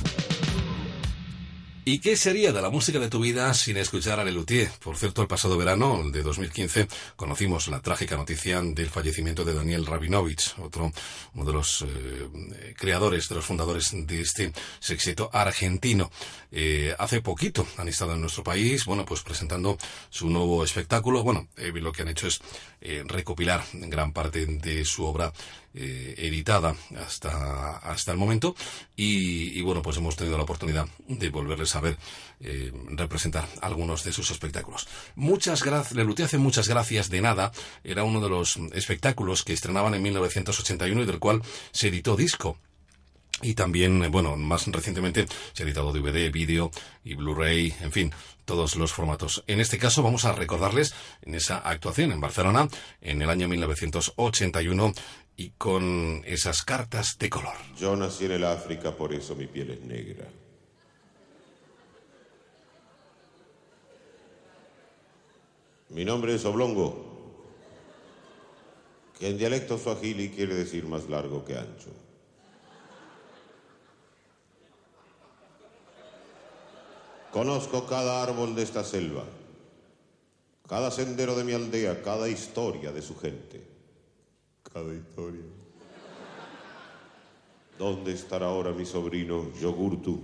¿Y qué sería de la música de tu vida sin escuchar a Lelutier? Por cierto, el pasado verano de 2015 conocimos la trágica noticia del fallecimiento de Daniel Rabinovich, otro uno de los eh, creadores, de los fundadores de este sexteto argentino. Eh, hace poquito han estado en nuestro país, bueno, pues presentando su nuevo espectáculo. Bueno, eh, lo que han hecho es eh, recopilar gran parte de su obra eh, editada hasta, hasta el momento y, bueno, pues hemos tenido la oportunidad de volverles a ver representar algunos de sus espectáculos. Muchas gracias, Lelutier hace muchas gracias de nada, era uno de los espectáculos que estrenaban en 1981 y del cual se editó disco. Y también, eh, bueno, más recientemente se ha editado DVD, vídeo y Blu-ray, en fin, todos los formatos. En este caso vamos a recordarles en esa actuación en Barcelona en el año 1981 y con esas cartas de color. Yo nací en el África, por eso mi piel es negra. Mi nombre es Oblongo, que en dialecto suajili quiere decir más largo que ancho. Conozco cada árbol de esta selva, cada sendero de mi aldea, cada historia de su gente. Cada historia. ¿Dónde estará ahora mi sobrino Yogurtu?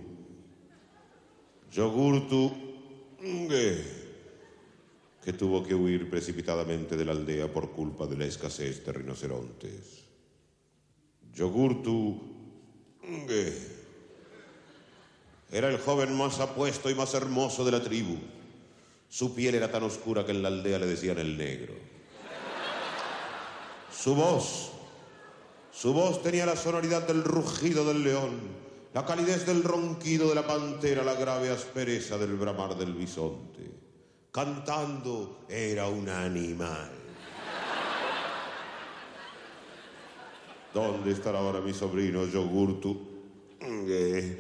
Yogurtu, Nge, que tuvo que huir precipitadamente de la aldea por culpa de la escasez de rinocerontes. Yogurtu, Nge, era el joven más apuesto y más hermoso de la tribu. Su piel era tan oscura que en la aldea le decían el negro. Su voz, su voz tenía la sonoridad del rugido del león, la calidez del ronquido de la pantera, la grave aspereza del bramar del bisonte. Cantando era un animal. ¿Dónde estará ahora mi sobrino Yogurtu? Eh,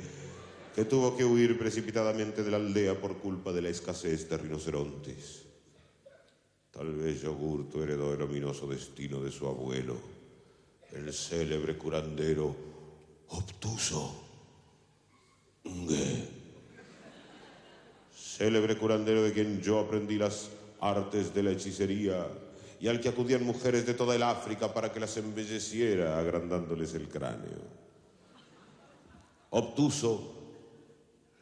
que tuvo que huir precipitadamente de la aldea por culpa de la escasez de rinocerontes. Tal vez Yogurto heredó el ominoso destino de su abuelo, el célebre curandero obtuso. Célebre curandero de quien yo aprendí las artes de la hechicería y al que acudían mujeres de toda el África para que las embelleciera agrandándoles el cráneo. Obtuso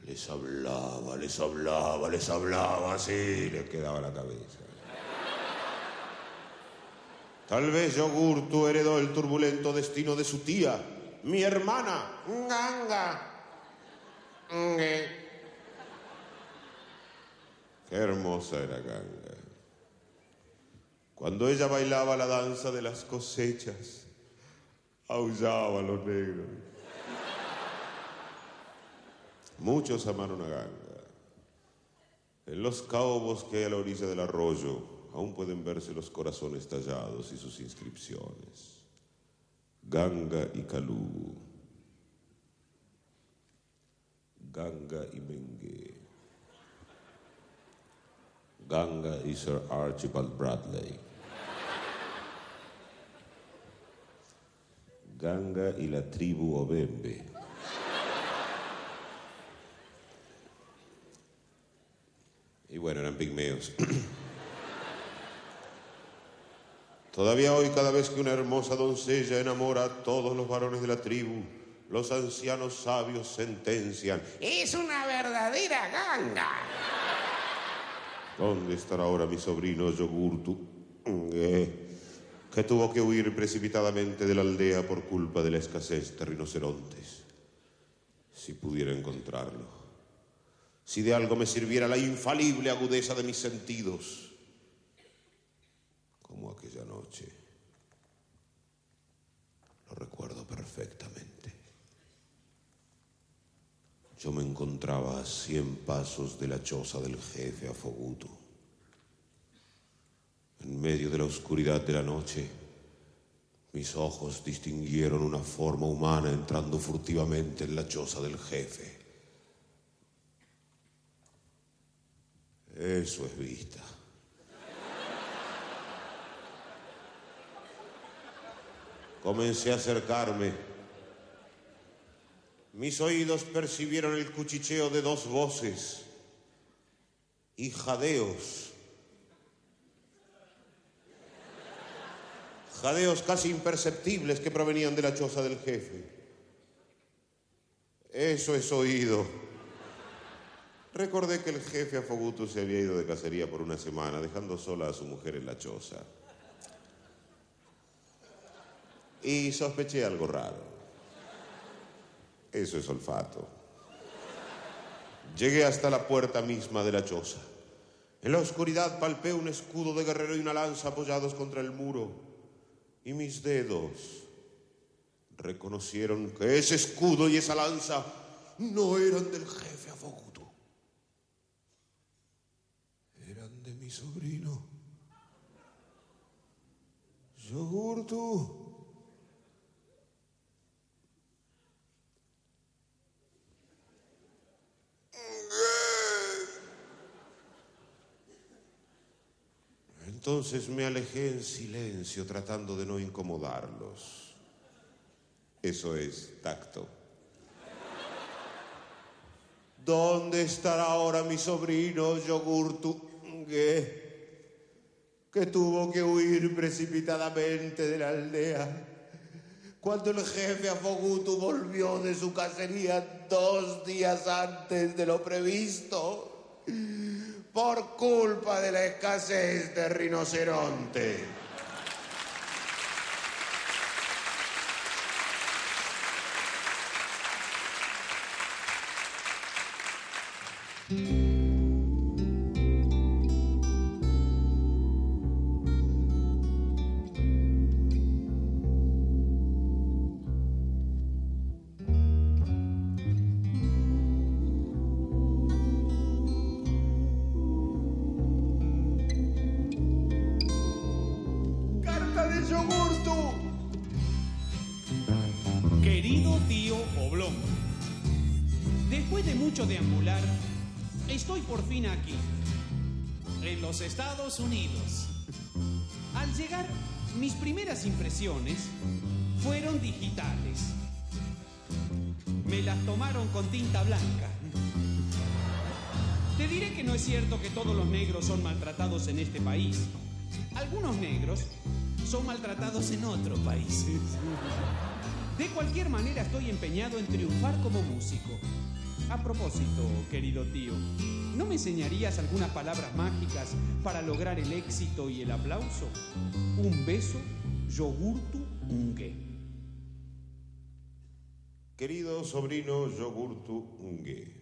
les hablaba, les hablaba, les hablaba, así les quedaba la cabeza. Tal vez Yogurtu heredó el turbulento destino de su tía, mi hermana, Nganga. Nge. Qué hermosa era Ganga. Cuando ella bailaba la danza de las cosechas, aullaba a los negros. Muchos amaron a Ganga. En los caobos que hay a la orilla del arroyo aún pueden verse los corazones tallados y sus inscripciones. Ganga y Kalú. Ganga y Mengue. Ganga y Sir Archibald Bradley. Ganga y la tribu Obembe. Y bueno, eran pigmeos. [clears throat] Todavía hoy, cada vez que una hermosa doncella enamora a todos los varones de la tribu, los ancianos sabios sentencian. Es una verdadera ganga. ¿Dónde estará ahora mi sobrino Yogurtu? Eh, que tuvo que huir precipitadamente de la aldea por culpa de la escasez de rinocerontes. Si pudiera encontrarlo. Si de algo me sirviera la infalible agudeza de mis sentidos. Como aquella noche. Lo recuerdo perfectamente. Yo me encontraba a cien pasos de la choza del jefe Afoguto. En medio de la oscuridad de la noche, mis ojos distinguieron una forma humana entrando furtivamente en la choza del jefe. Eso es vista. Comencé a acercarme. Mis oídos percibieron el cuchicheo de dos voces y jadeos. Jadeos casi imperceptibles que provenían de la choza del jefe. Eso es oído. Recordé que el jefe Afogutu se había ido de cacería por una semana, dejando sola a su mujer en la choza. Y sospeché algo raro. Eso es olfato. Llegué hasta la puerta misma de la choza. En la oscuridad palpé un escudo de guerrero y una lanza apoyados contra el muro. Y mis dedos reconocieron que ese escudo y esa lanza no eran del jefe Afogutu. Eran de mi sobrino. Yogurtu. Entonces me alejé en silencio tratando de no incomodarlos. Eso es tacto. ¿Dónde estará ahora mi sobrino Yogurtu? Que, tuvo que huir precipitadamente de la aldea. Cuando el jefe Afogutu volvió de su cacería dos días antes de lo previsto, por culpa de la escasez de rinoceronte. Fueron digitales. Me las tomaron con tinta blanca. Te diré que no es cierto que todos los negros son maltratados en este país. Algunos negros son maltratados en otros países. De cualquier manera estoy empeñado en triunfar como músico. A propósito, querido tío, ¿no me enseñarías algunas palabras mágicas para lograr el éxito y el aplauso? Un beso, yogurtu ungue. Querido sobrino Yogurtu Ungue.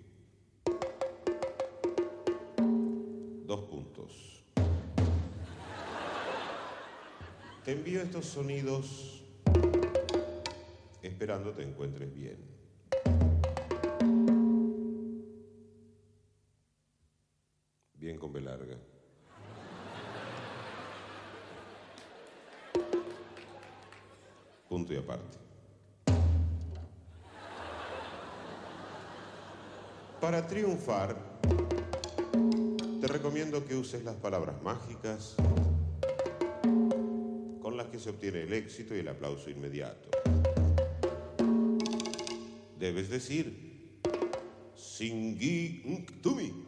Dos puntos. Te envío estos sonidos esperando te encuentres bien. Bien con B. Punto y aparte. Para triunfar, te recomiendo que uses las palabras mágicas con las que se obtiene el éxito y el aplauso inmediato. Debes decir Singi Nktumi.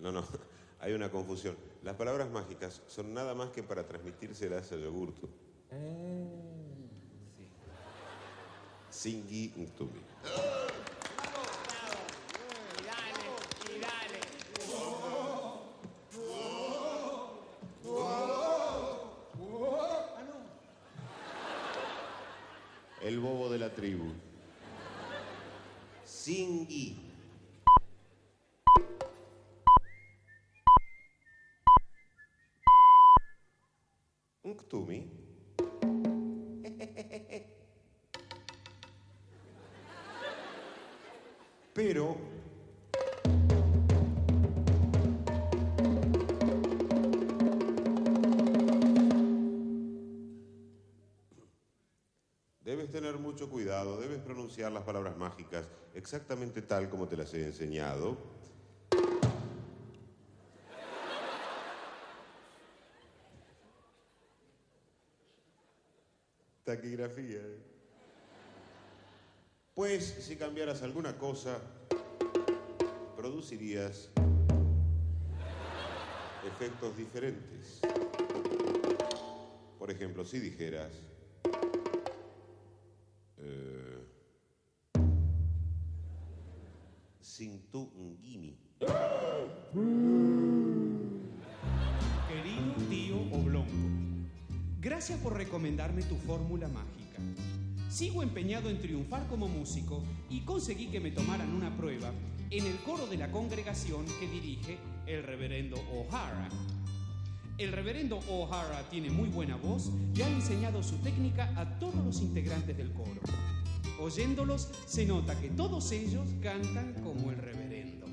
No, no, hay una confusión. Las palabras mágicas son nada más que para transmitírselas a Yogurtu. Singi Nktumi. El Nktumi. Pero debes tener mucho cuidado, debes pronunciar las palabras mágicas exactamente tal como te las he enseñado. ¿Eh? Pues si cambiaras alguna cosa, producirías efectos diferentes. Por ejemplo, si dijeras... gracias por recomendarme tu fórmula mágica. Sigo empeñado en triunfar como músico y conseguí que me tomaran una prueba en el coro de la congregación que dirige el reverendo O'Hara. El reverendo O'Hara tiene muy buena voz y ha enseñado su técnica a todos los integrantes del coro. Oyéndolos se nota que todos ellos cantan como el reverendo.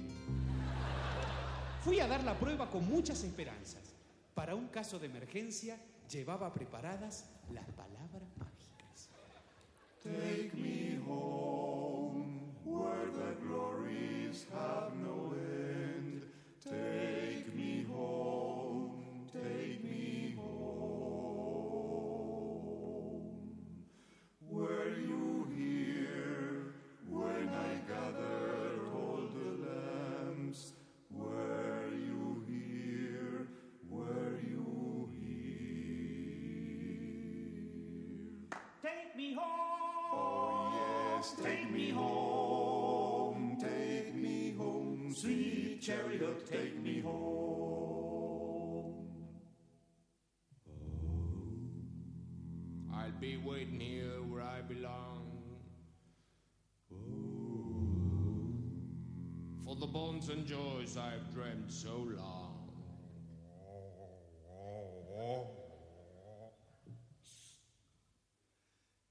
Fui a dar la prueba con muchas esperanzas. Para un caso de emergencia llevaba preparadas las palabras mágicas. Take me home where the glories have no end. Take I'll be waiting here where I belong. For the bonds and joys I've dreamt so long.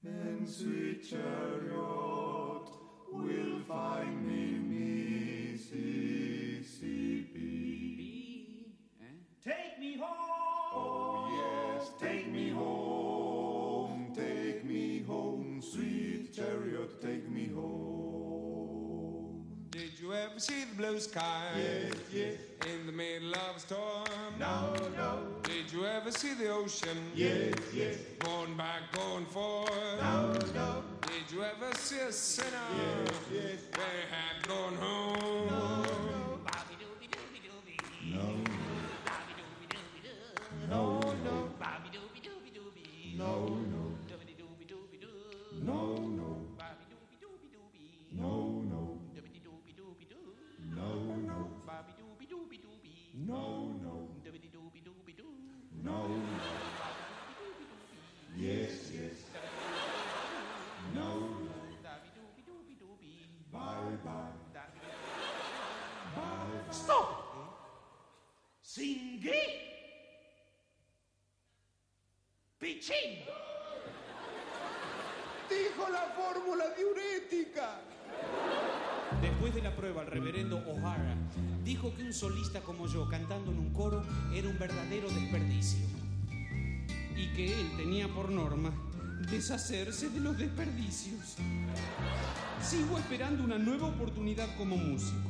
And sweet chariot will find me Mississippi. Take me home. Ever see the blue sky? Yes, yes. In the middle of a storm? No, no. Did you ever see the ocean? Yes, yes. Going back, going forth? No, no. Did you ever see a sinner? Yes, yes. They had gone home? No, no. Bobby dooby dooby dooby. No, Bobby dooby dooby doo. no. No, Bobby dooby dooby dooby. no. No, No, no. No, no. Yes, yes. No, no. Bye, bye. Bye, bye. Stop! Singhi! Pichín! Dijo la fórmula diurética. Después de la prueba, el reverendo O'Hara dijo que un solista como yo cantando en un coro era un verdadero desperdicio. Y que él tenía por norma deshacerse de los desperdicios. Sigo esperando una nueva oportunidad como músico.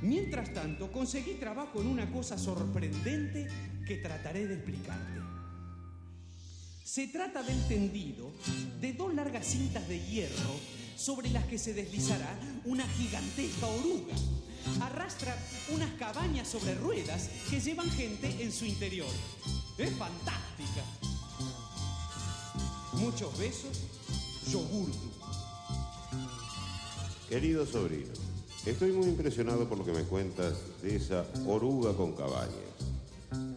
Mientras tanto, conseguí trabajo en una cosa sorprendente que trataré de explicarte. Se trata del tendido de dos largas cintas de hierro sobre las que se deslizará una gigantesca oruga. Arrastra unas cabañas sobre ruedas que llevan gente en su interior. Es fantástica. Muchos besos, yogurtu. Querido sobrino, estoy muy impresionado por lo que me cuentas de esa oruga con cabañas.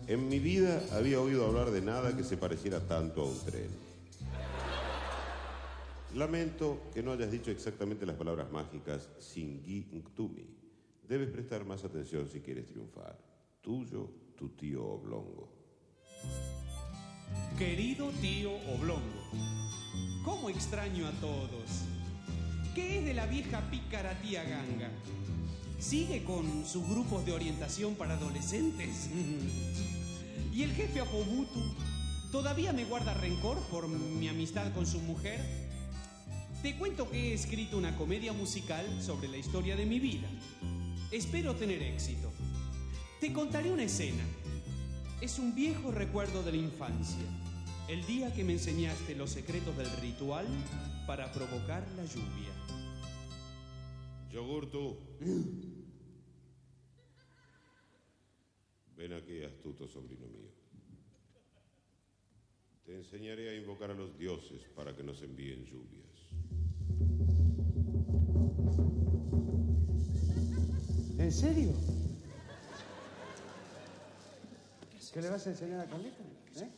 En mi vida había oído hablar de nada que se pareciera tanto a un tren. Lamento que no hayas dicho exactamente las palabras mágicas Singhi Ntumi. Debes prestar más atención si quieres triunfar. Tuyo, tu tío Oblongo. Querido tío Oblongo, ¿cómo extraño a todos? ¿Qué es de la vieja pícara tía Ganga? ¿Sigue con sus grupos de orientación para adolescentes? ¿Y el jefe Apobutu todavía me guarda rencor por mi amistad con su mujer? Te cuento que he escrito una comedia musical sobre la historia de mi vida. Espero tener éxito. Te contaré una escena. Es un viejo recuerdo de la infancia. El día que me enseñaste los secretos del ritual para provocar la lluvia. Yogur, tú. Ven aquí, astuto sobrino mío. Te enseñaré a invocar a los dioses para que nos envíen lluvias. ¿En serio? ¿Qué le vas a enseñar a Carlita? ¿Eh?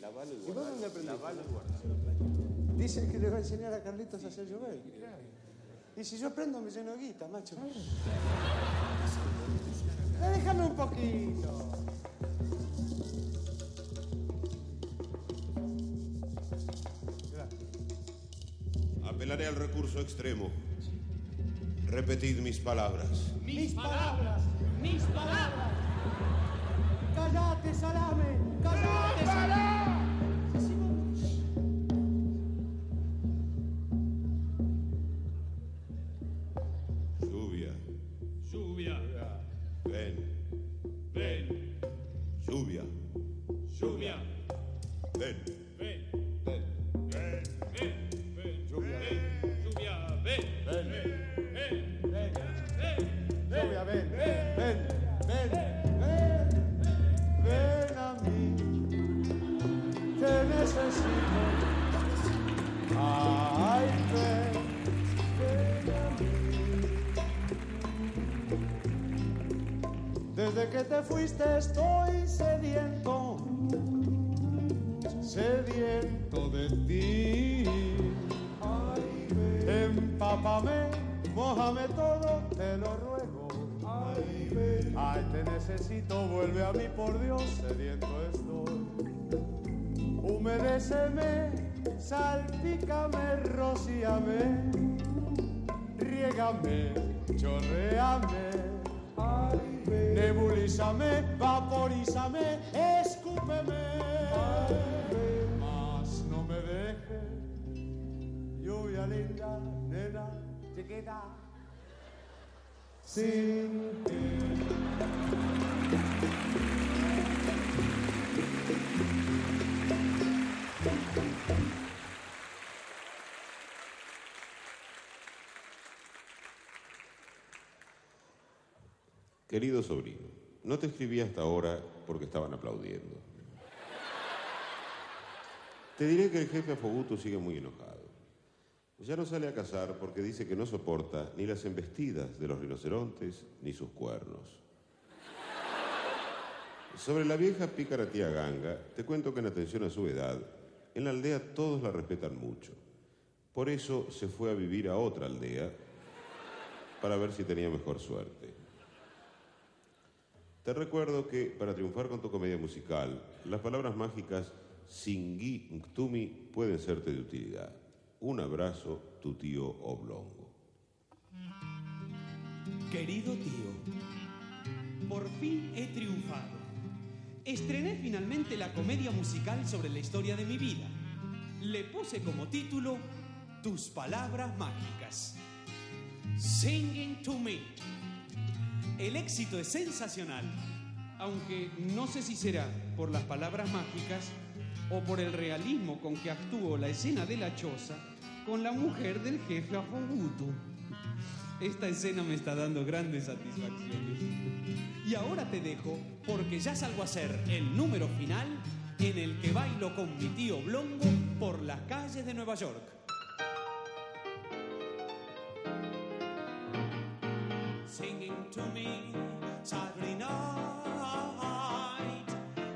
Lavalo ¿Y vos dónde? Dice que le va a enseñar a Carlitos a hacer llover. Y si yo aprendo, me lleno guita, macho. Déjame un poquito. Apelaré al recurso extremo. Repetid mis palabras. Mis palabras, mis palabras. Cállate, salame, cállate, que te fuiste estoy sediento, sediento de ti. Ay. Empápame, mojame todo, te lo ruego. Ay. Ay, te necesito, vuelve a mí por Dios, sediento estoy. Humedéceme, salpícame, rocíame, riégame, chorreame. Nebulízame, vaporízame, escúpeme, mas no me dejes, lluvia linda, nena, chiquita, sin ti. Querido sobrino, no te escribí hasta ahora porque estaban aplaudiendo. Te diré que el jefe Afoguto sigue muy enojado. Ya no sale a cazar porque dice que no soporta ni las embestidas de los rinocerontes ni sus cuernos. Sobre la vieja pícara tía Ganga, te cuento que en atención a su edad, en la aldea todos la respetan mucho. Por eso se fue a vivir a otra aldea para ver si tenía mejor suerte. Te recuerdo que para triunfar con tu comedia musical, las palabras mágicas Singui Nctumi pueden serte de utilidad. Un abrazo, tu tío Oblongo. Querido tío, por fin he triunfado. Estrené finalmente la comedia musical sobre la historia de mi vida. Le puse como título Tus palabras mágicas. Singing to me. El éxito es sensacional, aunque no sé si será por las palabras mágicas o por el realismo con que actuó la escena de la choza con la mujer del jefe Afoguto. Esta escena me está dando grandes satisfacciones. Y ahora te dejo porque ya salgo a ser el número final en el que bailo con mi tío Blongo por las calles de Nueva York. Singing to me Saturday night,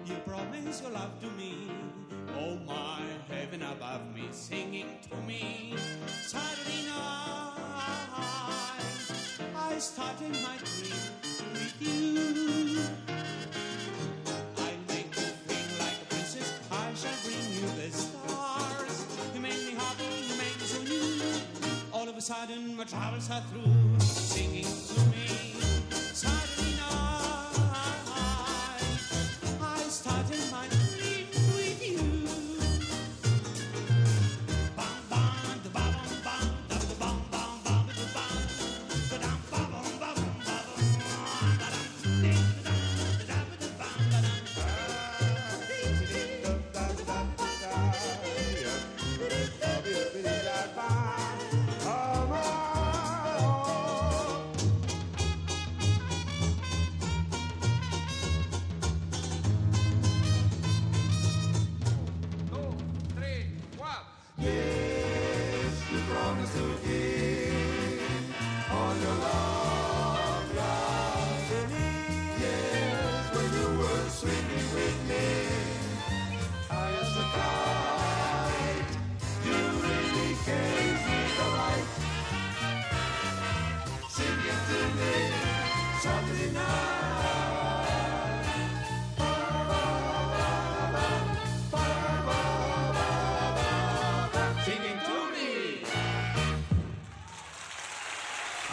you promise your love to me. Oh my heaven above me, singing to me Saturday night. I started my dream with you. All of a sudden, my travels are through. Singing to me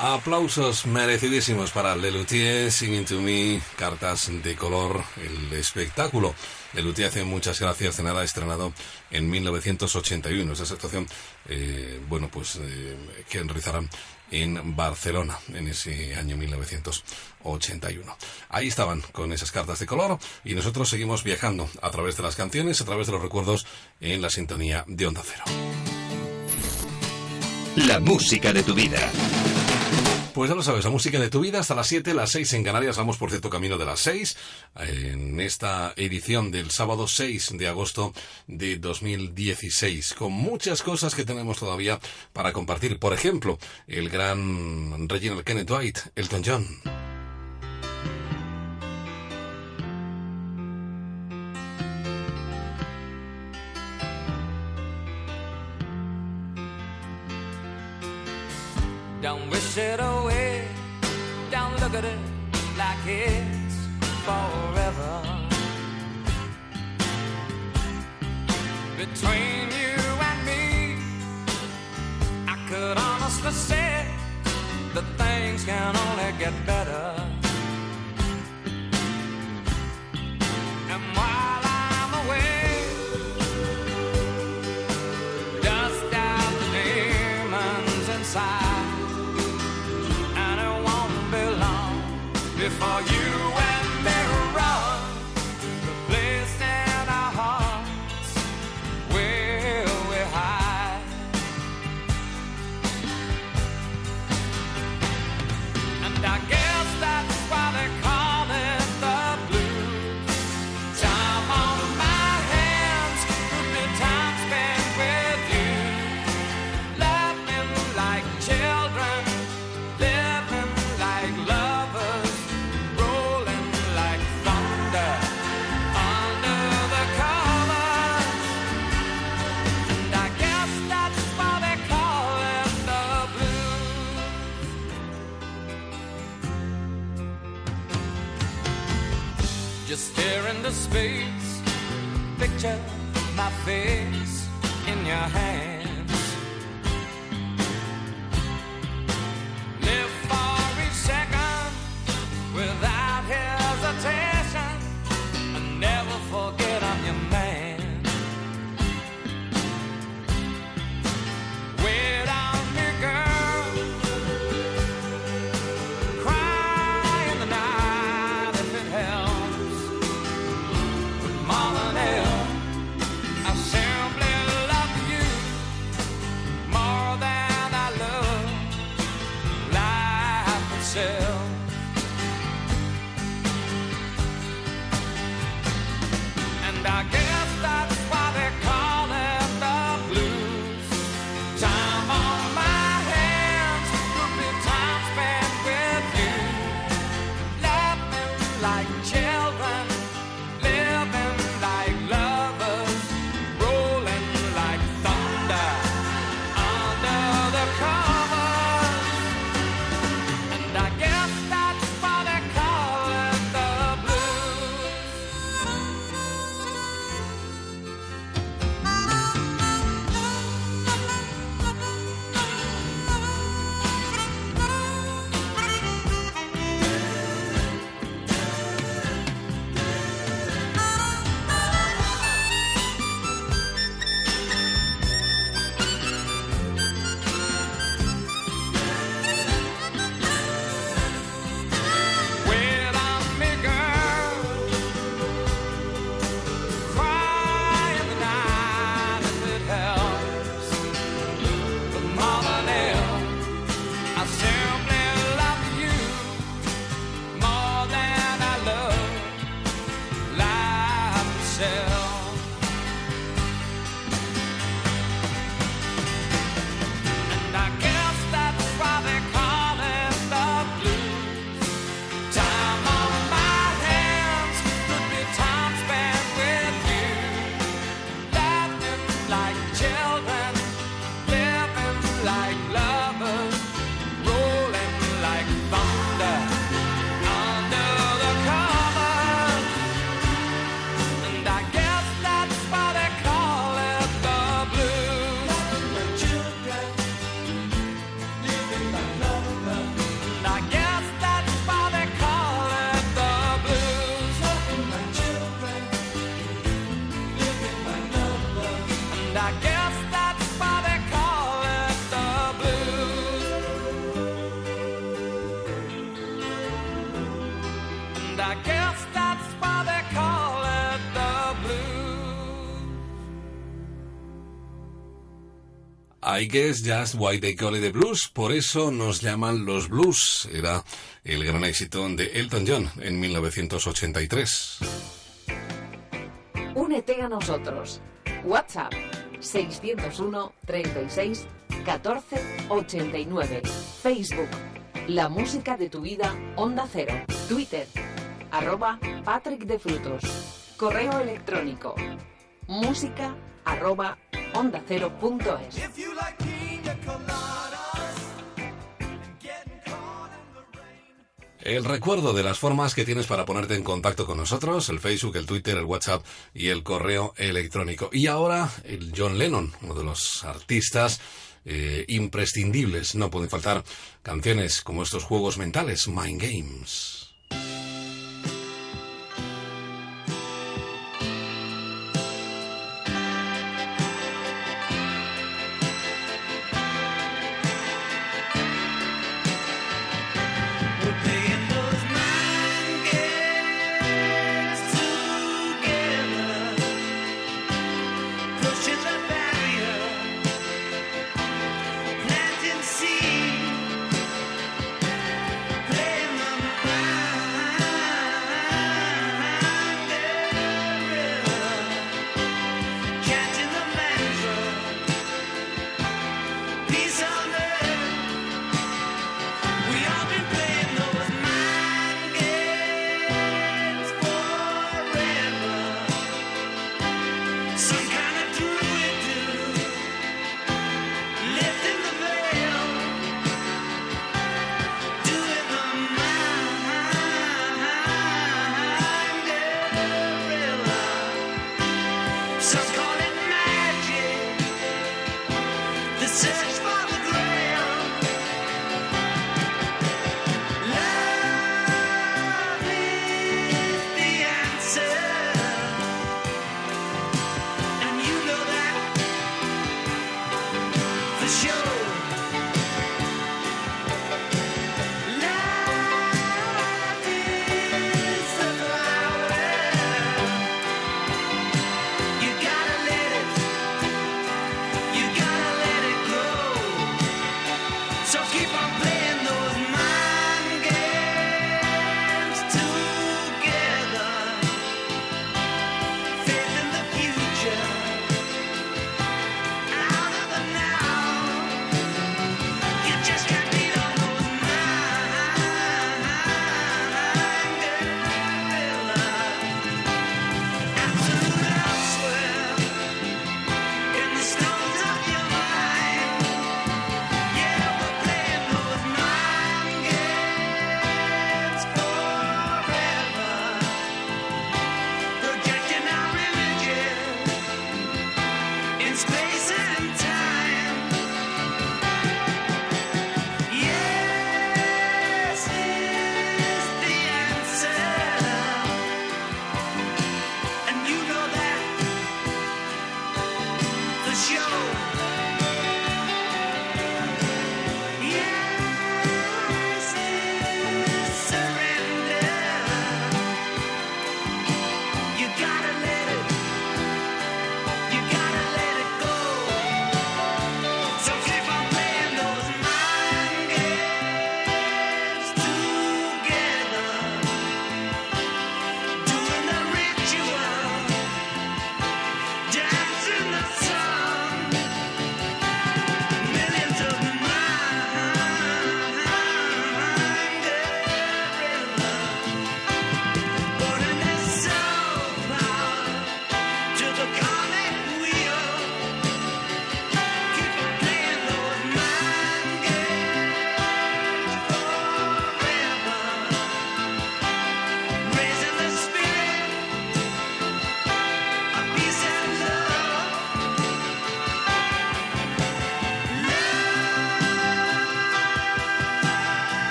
Aplausos merecidísimos para Lelutier, Singing to Me, Cartas de Color, el espectáculo. Lelutier hace muchas gracias de nada, estrenado en 1981. Esa actuación, eh, bueno, pues eh, que realizarán en Barcelona en ese año 1981. Ahí estaban con esas cartas de color y nosotros seguimos viajando a través de las canciones, a través de los recuerdos en la sintonía de Onda Cero. La música de tu vida. Pues ya lo sabes, la música de tu vida hasta las 7, las 6 en Canarias, vamos por cierto camino de las 6, en esta edición del sábado 6 de agosto de 2016, con muchas cosas que tenemos todavía para compartir. Por ejemplo, el gran Reginald Kenneth White, Elton John. At it like it's forever. Between you and me, I could honestly say that things can only get better. Before you space, picture my face I guess just why they call it the blues. Por eso nos llaman los blues. Era el gran éxito de Elton John en 1983. Únete a nosotros. WhatsApp 601 36 14 89. Facebook La música de tu vida Onda Cero. Twitter arroba Patrick de Frutos. Correo electrónico música arroba onda cero punto es. El recuerdo de las formas que tienes para ponerte en contacto con nosotros, el Facebook, el Twitter, el WhatsApp y el correo electrónico. Y ahora el John Lennon, uno de los artistas eh, imprescindibles. No pueden faltar canciones como estos juegos mentales, Mind Games.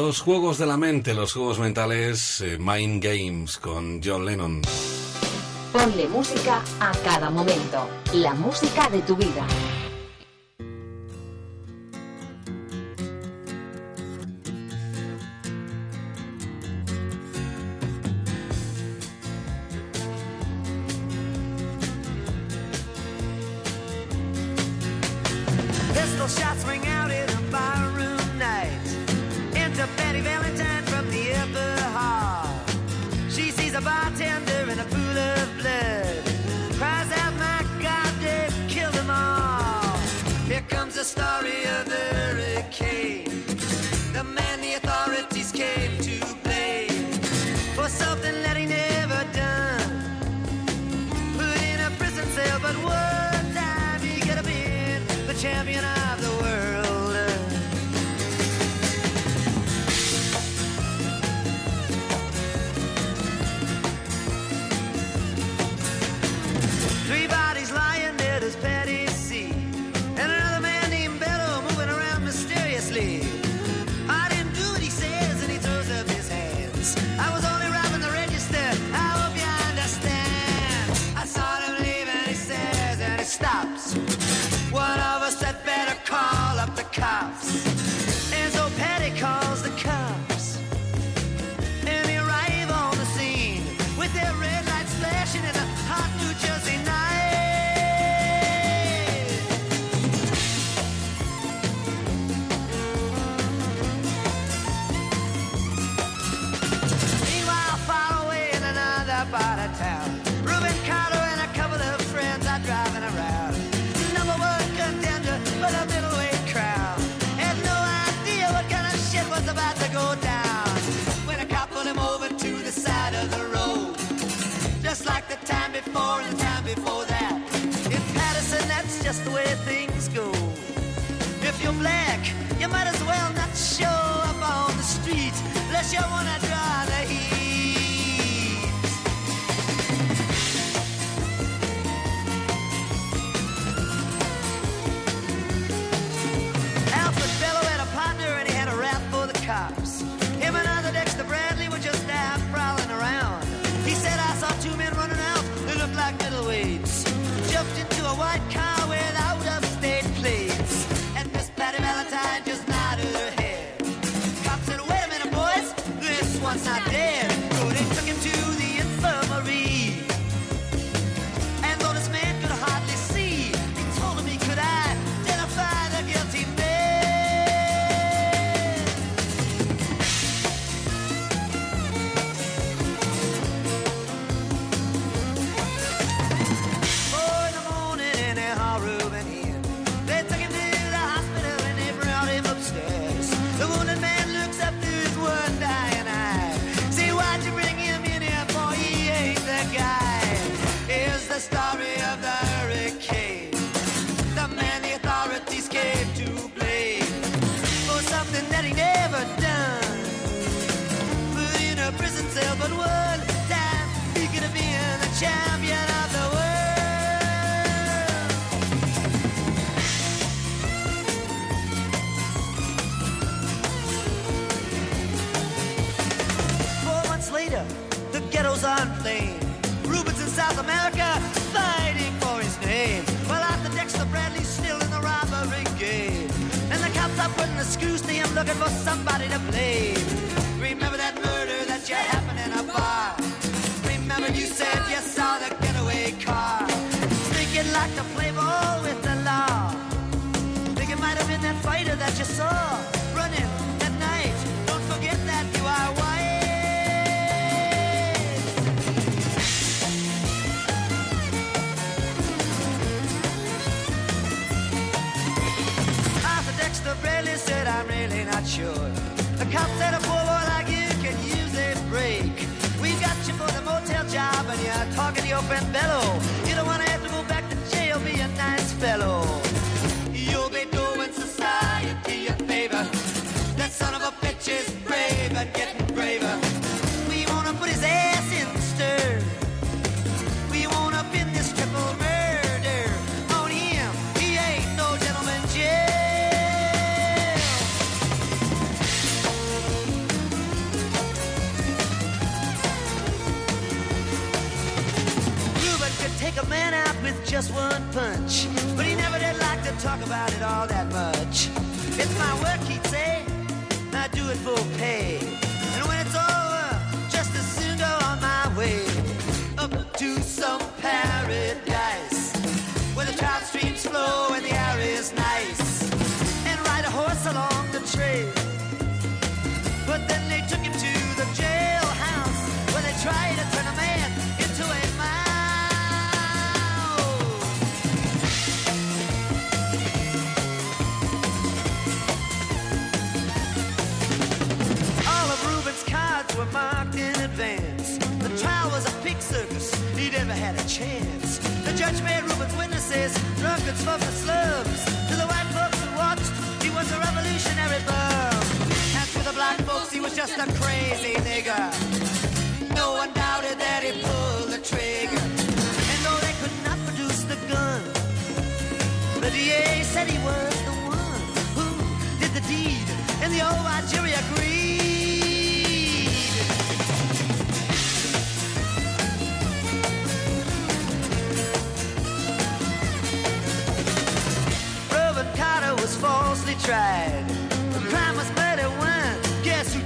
Los juegos de la mente, los juegos mentales, eh, Mind Games con John Lennon. Ponle música a cada momento. La música de tu vida.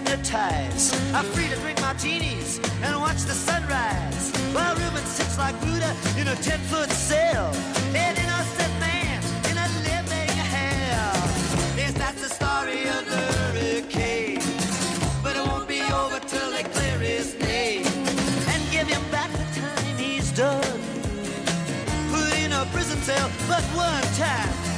and their ties are free to drink martinis and watch the sunrise. While Reuben sits like Buddha in a ten-foot cell, an innocent man in a living hell. Yes, that's the story of the hurricane. But it won't be over till they clear his name and give him back the time he's done. Put in a prison cell, but one time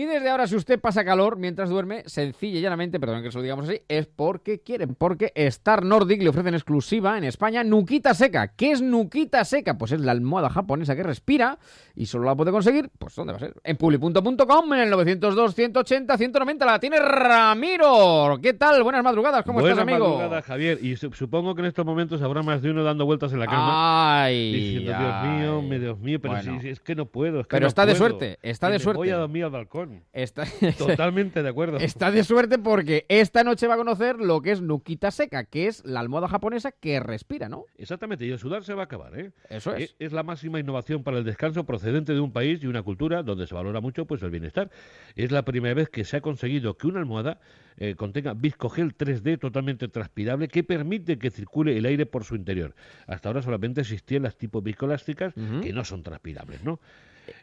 Y desde ahora, si usted pasa calor mientras duerme, sencilla y llanamente, perdón que se lo digamos así, es porque quieren, porque Star Nordic le ofrece en exclusiva en España Nuquita Seca. ¿Qué es Nuquita Seca? Pues es la almohada japonesa que respira y solo la puede conseguir, pues ¿dónde va a ser? En publi.com, en el 902 180 190 la tiene Ramiro. ¿Qué tal? Buenas madrugadas, ¿cómo Buenas estás, amigo? madrugadas, Javier. Y su- supongo que en estos momentos habrá más de uno dando vueltas en la cama. Ay, diciendo, Dios mío, ay. Dios mío, pero Bueno. si- si es que no puedo. es que Pero no está de suerte, está de suerte. Voy a dormir al balcón. Está... [laughs] Totalmente de acuerdo. Está de suerte porque esta noche va a conocer lo que es Nuquita Seca, que es la almohada japonesa que respira, ¿no? Exactamente, y el sudar se va a acabar, ¿eh? Eso es. Es la máxima innovación para el descanso procedente de un país y una cultura donde se valora mucho pues el bienestar. Es la primera vez que se ha conseguido que una almohada eh, contenga viscogel 3D totalmente transpirable que permite que circule el aire por su interior. Hasta ahora solamente existían las tipo viscoelásticas que no son transpirables, ¿no?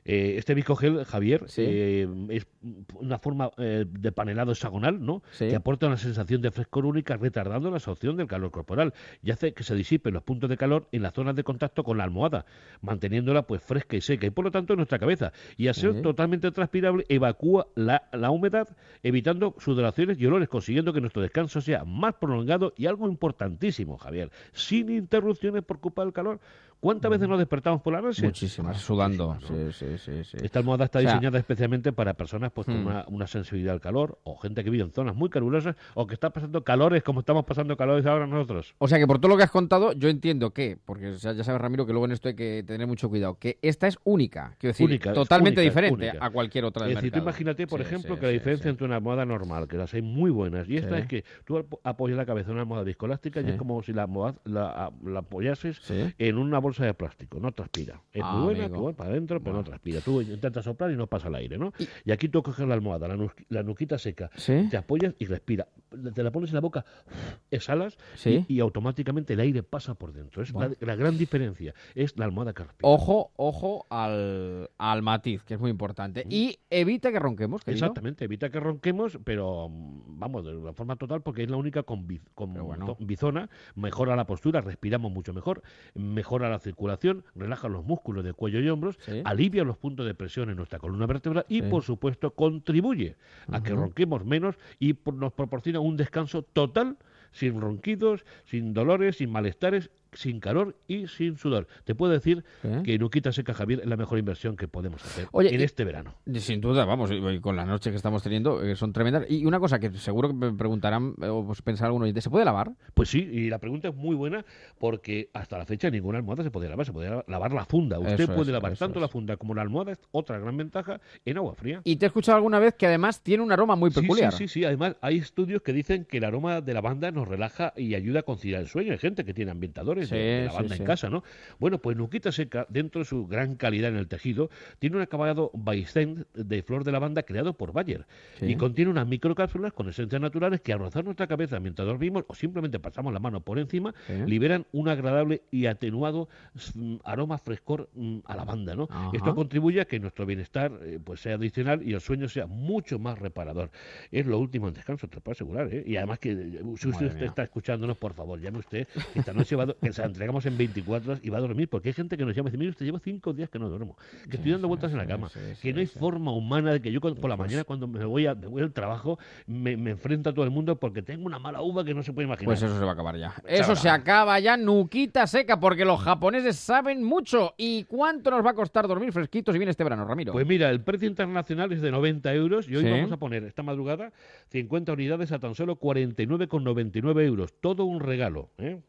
Eh, este viscogel, Javier, eh, es una forma eh, de panelado hexagonal, ¿no? Que aporta una sensación de frescor única, retardando la absorción del calor corporal y hace que se disipen los puntos de calor en las zonas de contacto con la almohada, manteniéndola pues fresca y seca y por lo tanto en nuestra cabeza. Y al ser totalmente transpirable, evacúa la, la humedad, evitando sudoraciones y olores, consiguiendo que nuestro descanso sea más prolongado y algo importantísimo, Javier, sin interrupciones por culpa del calor. ¿Cuántas veces nos despertamos por la noche? Muchísimas, sudando. sí, sí, sí, sí. Esta almohada está O sea, diseñada especialmente para personas pues, con Hmm. una, una sensibilidad al calor o gente que vive en zonas muy calurosas o que está pasando calores como estamos pasando calores ahora nosotros. O sea que por todo lo que has contado, yo entiendo que, porque ya ya sabes, Ramiro, que luego en esto hay que tener mucho cuidado, que esta es única, quiero decir, Única, totalmente única, diferente única. a cualquier otra del Es decir, tú mercado. imagínate, por ejemplo, que la diferencia entre una almohada normal, que las hay muy buenas, y esta es que tú ap- apoyas la cabeza en una almohada viscoelástica y es como si la, almohada- la, la apoyases en una bolsa de plástico, no transpira. Es Ah, muy buena, amigo. que bueno, para adentro, pero no transpira. Tú intentas soplar y no pasa el aire, ¿no? Y, aquí tú coges la almohada, la, nus- la nuquita seca, Sí. te apoyas y respira. Te la pones en la boca, [sniffs] exhalas Sí. y, y automáticamente el aire pasa por dentro. Es Bueno. la, la gran diferencia, es la almohada que respira. Ojo, ojo al, al matiz, que es muy importante. Y evita que ronquemos, querido. Exactamente, evita que ronquemos, pero mm, vamos, de una forma total, porque es la única con, biz- con to- bizona, mejora la postura, respiramos mucho mejor, mejora la circulación, relaja los músculos de cuello y hombros, alivia los puntos de presión en nuestra columna vertebral y, Sí. por supuesto, contribuye a que ronquemos menos y por- nos proporciona un descanso total, sin ronquidos, sin dolores, sin malestares, sin calor y sin sudor. Te puedo decir que Nuquita Seca Javier es la mejor inversión que podemos hacer Oye, en y- este verano. Sin duda, vamos, y- con la noche que estamos teniendo, eh, son tremendas. Y una cosa que seguro que me preguntarán, eh, o pues pensará alguno oyente, ¿se puede lavar? Pues sí, y la pregunta es muy buena porque hasta la fecha ninguna almohada se podía lavar, se podía lavar la funda. Usted Eso puede es, lavar tanto la funda como la almohada, es otra gran ventaja, en agua fría. Y te he escuchado alguna vez que además tiene un aroma muy peculiar. Sí, sí, sí. Además, hay estudios que dicen que el aroma de lavanda nos relaja y ayuda a conciliar el sueño. Hay gente que tiene ambientadores Sí, de lavanda sí. en casa, ¿no? Bueno, pues Nuquita Seca, dentro de su gran calidad en el tejido, tiene un acabado Baisten de flor de lavanda creado por Bayer. Y contiene unas microcápsulas con esencias naturales que al rozar nuestra cabeza mientras dormimos o simplemente pasamos la mano por encima, liberan un agradable y atenuado mm, aroma frescor mm, a lavanda, ¿no? Ajá. Esto contribuye a que nuestro bienestar eh, pues sea adicional y el sueño sea mucho más reparador. Es lo último en descanso, te lo puedo asegurar. ¿eh? Y además que eh, si usted está escuchándonos, por favor, llame usted. que Esta noche va a do- que se la entregamos en 24 horas y va a dormir, porque hay gente que nos llama y dice, mire, usted lleva cinco días que no duermo, que estoy dando vueltas en la cama, que no hay forma humana de que yo por la mañana cuando me voy, a, me voy al trabajo me, me enfrento a todo el mundo porque tengo una mala uva que no se puede imaginar. Pues eso se va a acabar ya. Eso se acaba ya, nuquita seca, porque los japoneses saben mucho. ¿Y cuánto nos va a costar dormir fresquitos y bien este verano, Ramiro? Pues mira, el precio internacional es de 90 euros y hoy Sí. vamos a poner esta madrugada 50 unidades a tan solo 49,99 euros. Todo un regalo. ¿eh?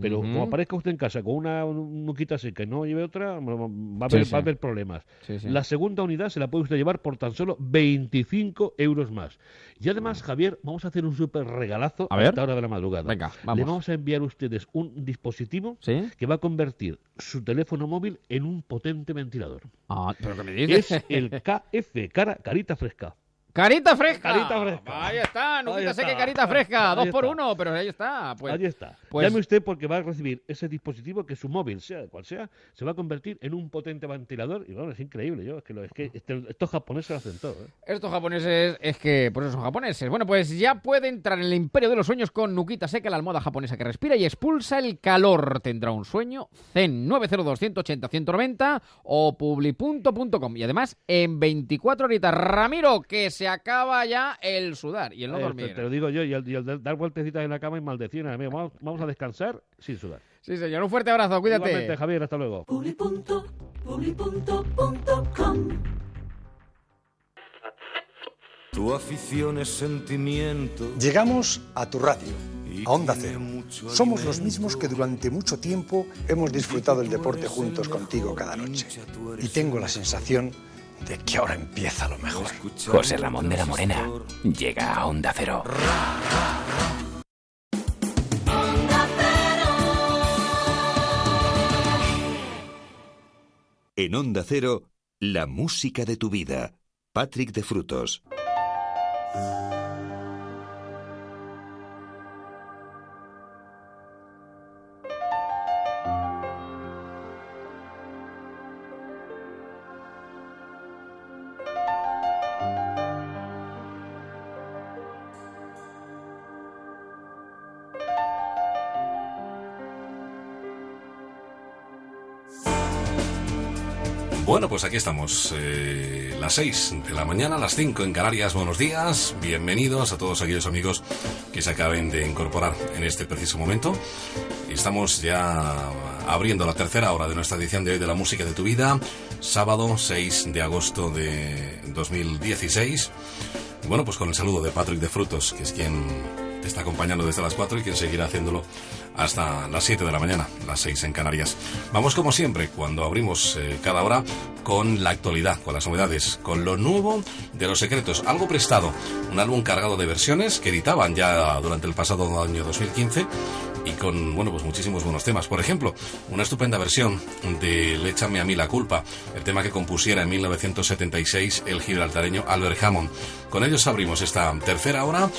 Pero como aparezca usted en casa con una nuquita seca y no lleve otra, va a haber, Sí, va a haber problemas. La segunda unidad se la puede usted llevar por tan solo 25 euros más. Y además, Javier, vamos a hacer un súper regalazo A esta hora de la madrugada. Venga, Le vamos. vamos a enviar a ustedes un dispositivo que va a convertir su teléfono móvil en un potente ventilador. Ah, ¿pero qué me dices? Es el KF, cara, carita fresca. Carita fresca. Carita fresca. Ahí está, y está. carita fresca. Ahí Dos por uno, pero ahí está. Pues, Ahí está. pues- Llame usted porque va a recibir ese dispositivo que su móvil, sea cual sea, se va a convertir en un potente ventilador. Y bueno, es increíble. Yo, es que, lo- es que [laughs] este- estos japoneses lo hacen todo. ¿eh? Estos japoneses es que por eso son japoneses. Bueno, pues ya puede entrar en el imperio de los sueños con Nukita Seca, la almohada japonesa que respira y expulsa el calor. Tendrá un sueño Zen 902 180 190 o publipunto.com. Y además en 24 horitas, Ramiro, que se acaba ya el sudar y el no Eh, dormir. Te, te lo digo yo, y el, y el dar vueltecitas en la cama y maldecir. amigo. Vamos, vamos a descansar sin sudar. Sí, señor, un fuerte abrazo, cuídate. Igualmente, Javier, hasta luego. Tu afición es sentimiento. Llegamos a tu radio, a Onda Cero. Somos los mismos que durante mucho tiempo hemos disfrutado el deporte juntos contigo cada noche. Y tengo la sensación de que ahora empieza lo mejor. José Ramón de la Morena llega a Onda Cero. En Onda Cero, la música de tu vida. Patrick de Frutos. Pues aquí estamos, eh, las 6 de la mañana, las 5 en Canarias. Buenos días, bienvenidos a todos aquellos amigos que se acaben de incorporar en este preciso momento. Estamos ya abriendo la tercera hora de nuestra edición de hoy de la música de tu vida, sábado 6 de agosto de 2016. Y bueno, pues con el saludo de Patrick de Frutos, que es quien te está acompañando desde las 4 y quien seguirá haciéndolo hasta las 7 de la mañana, las 6 en Canarias. Vamos como siempre, cuando abrimos eh, cada hora, con la actualidad, con las novedades, con lo nuevo de Los Secretos, algo prestado, un álbum cargado de versiones que editaban ya durante el pasado año 2015 y con, bueno, pues muchísimos buenos temas. Por ejemplo, una estupenda versión de Léchame a mí la culpa, el tema que compusiera en 1976 el gibraltareño Albert Hammond. Con ellos abrimos esta tercera hora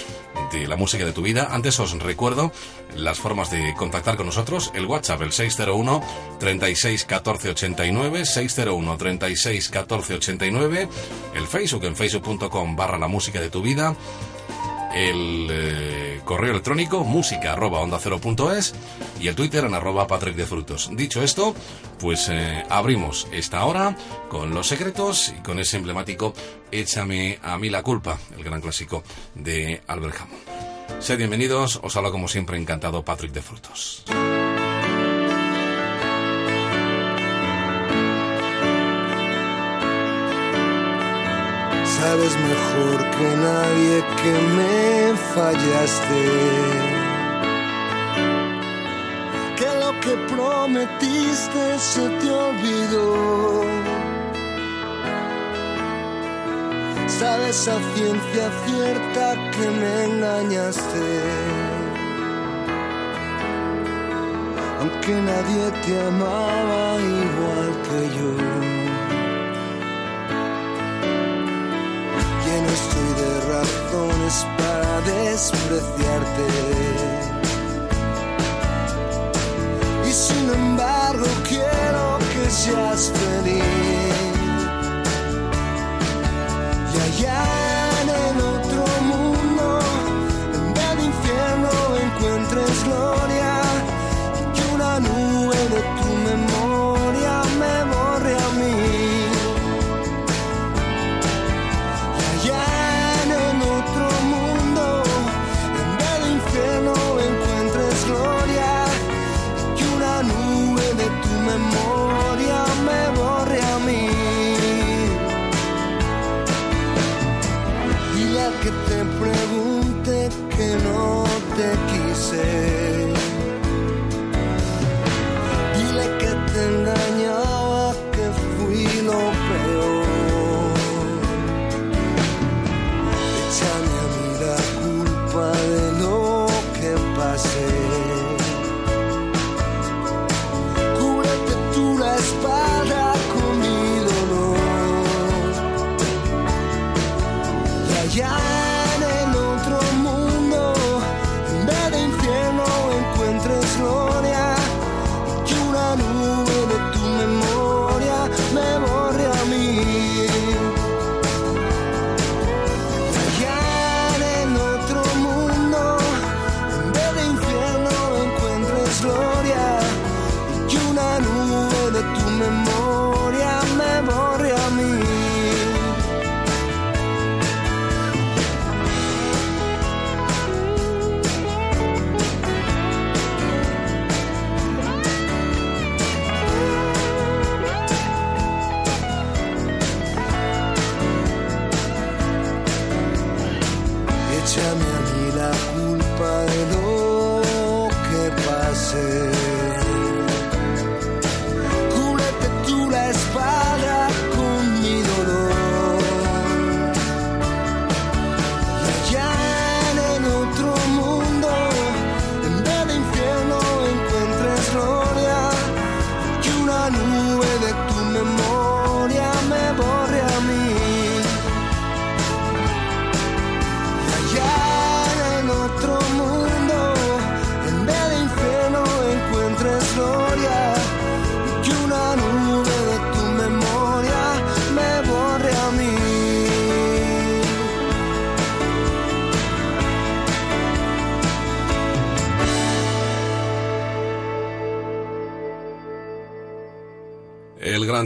la música de tu vida. Antes os recuerdo las formas de contactar con nosotros. El WhatsApp, el 601 36 14 89, 601 36 14 89. El Facebook en facebook.com barra la música de tu vida el eh, correo electrónico música arroba onda cero punto es y el Twitter en arroba Patrick de Frutos. Dicho esto, pues eh, abrimos esta hora con los secretos y con ese emblemático Échame a mí la culpa, el gran clásico de Albert Hammond. Sed bienvenidos, os habla como siempre encantado Patrick de Frutos. Sabes mejor que nadie que me fallaste. Que lo que prometiste se te olvidó. Sabes a ciencia cierta que me engañaste. Aunque nadie te amaba igual que yo. Lleno estoy de razones para despreciarte. Y sin embargo quiero que seas feliz. Y allá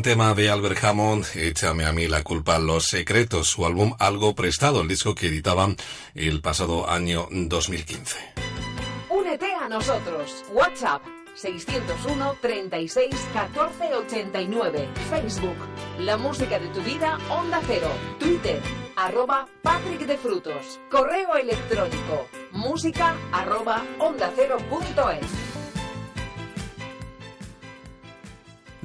tema de Albert Hammond, Échame a mí la culpa, Los Secretos, su álbum Algo Prestado, el disco que editaban el pasado año 2015. Únete a nosotros. WhatsApp 601 36 14 89. Facebook La música de tu vida Onda Cero. Twitter arroba Patrick de Frutos. Correo electrónico música arroba onda cero punto es.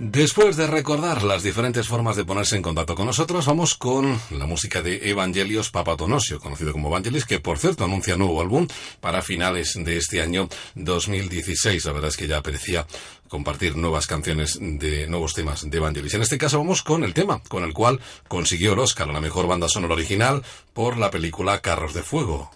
Después de recordar las diferentes formas de ponerse en contacto con nosotros, vamos con la música de Evangelios Papatonosio, conocido como Evangelis, que por cierto anuncia nuevo álbum para finales de este año 2016. La verdad es que ya apetecía compartir nuevas canciones de nuevos temas de Evangelis. En este caso vamos con el tema con el cual consiguió el Oscar a la mejor banda sonora original por la película Carros de Fuego.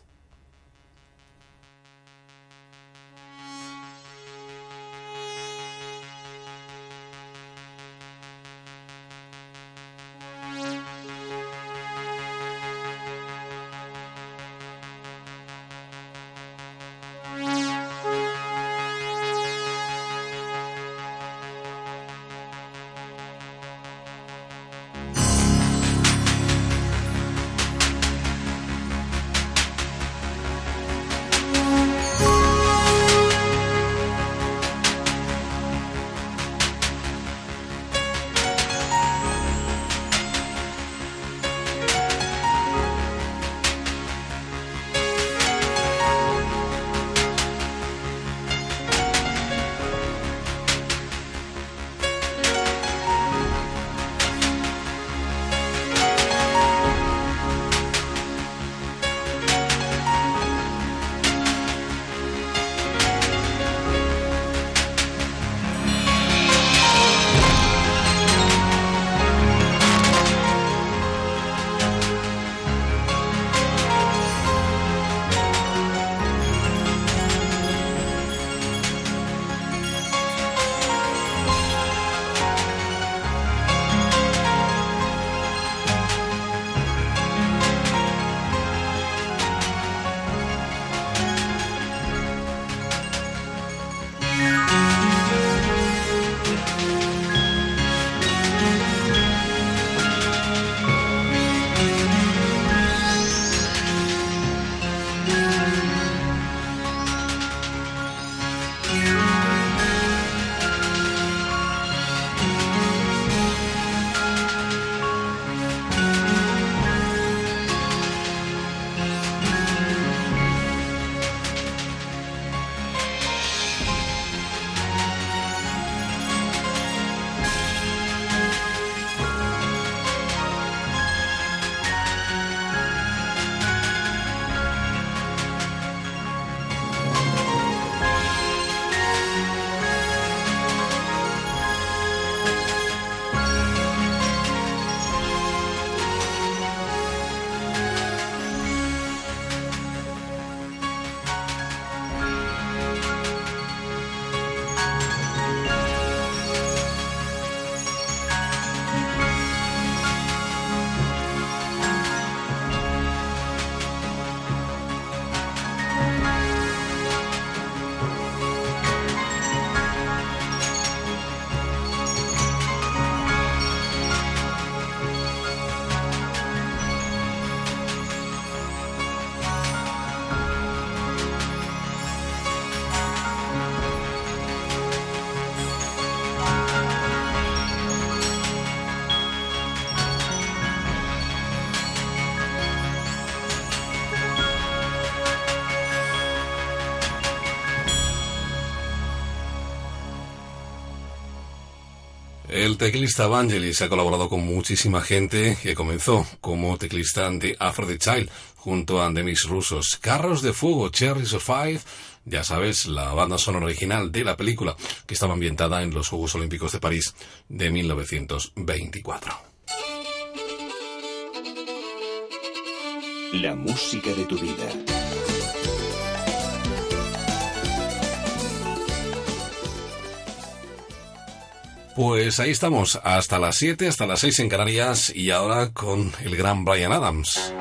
El teclista Vangelis ha colaborado con muchísima gente que comenzó como teclista de Afro the Child junto a Mix Rusos. Carros de Fuego, Cherries of Five, ya sabes, la banda sonora original de la película que estaba ambientada en los Juegos Olímpicos de París de 1924. La música de tu vida. Pues ahí estamos, hasta las 7, hasta las 6 en Canarias y ahora con el gran Brian Adams.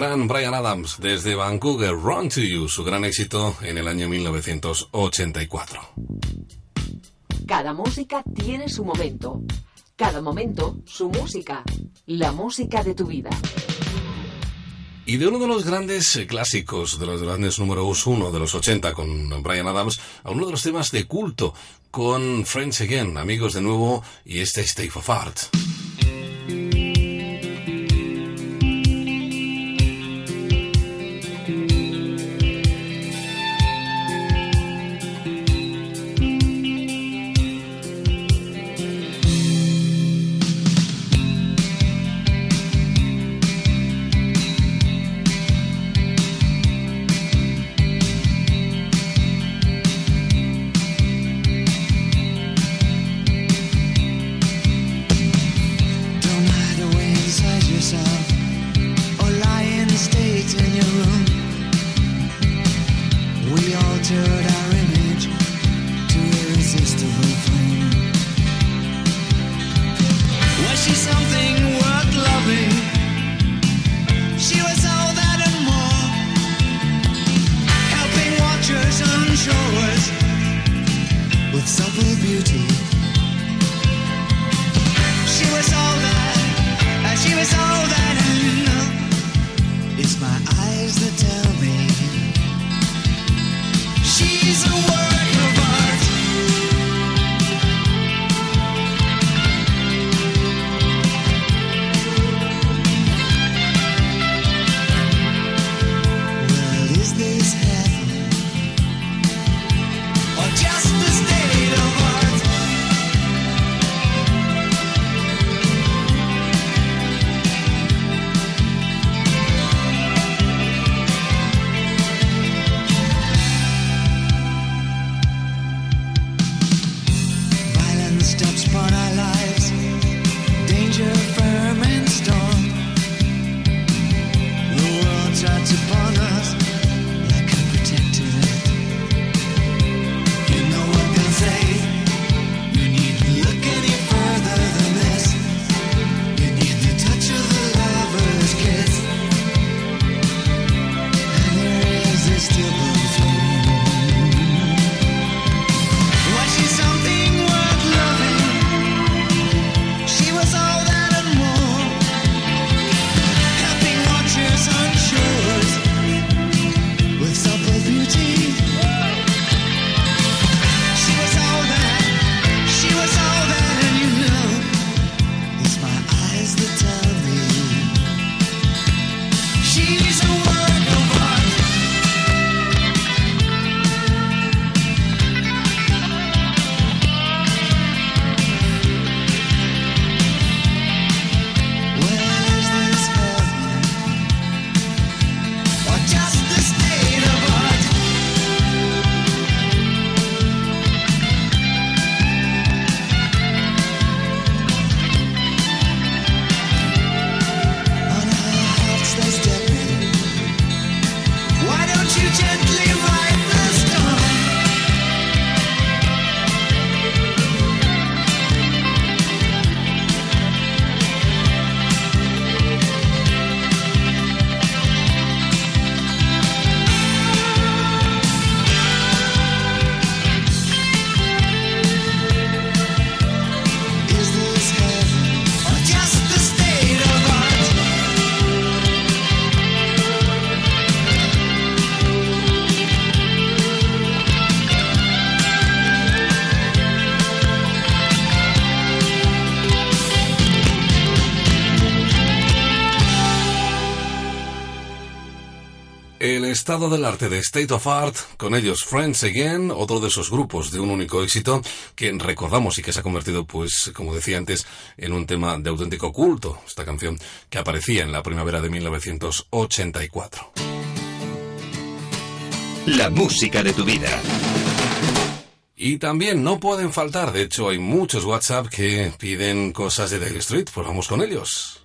Gran Brian Adams desde Vancouver, Run to You, su gran éxito en el año 1984. Cada música tiene su momento. Cada momento, su música. La música de tu vida. Y de uno de los grandes clásicos, de los grandes números uno de los 80 con Brian Adams, a uno de los temas de culto con Friends Again, amigos de nuevo, y este State of Art. love. Estado del arte de State of Art, con ellos Friends Again, otro de esos grupos de un único éxito que recordamos y que se ha convertido, pues, como decía antes, en un tema de auténtico culto, esta canción que aparecía en la primavera de 1984. La música de tu vida. Y también no pueden faltar, de hecho hay muchos WhatsApp que piden cosas de Dale Street, pues vamos con ellos.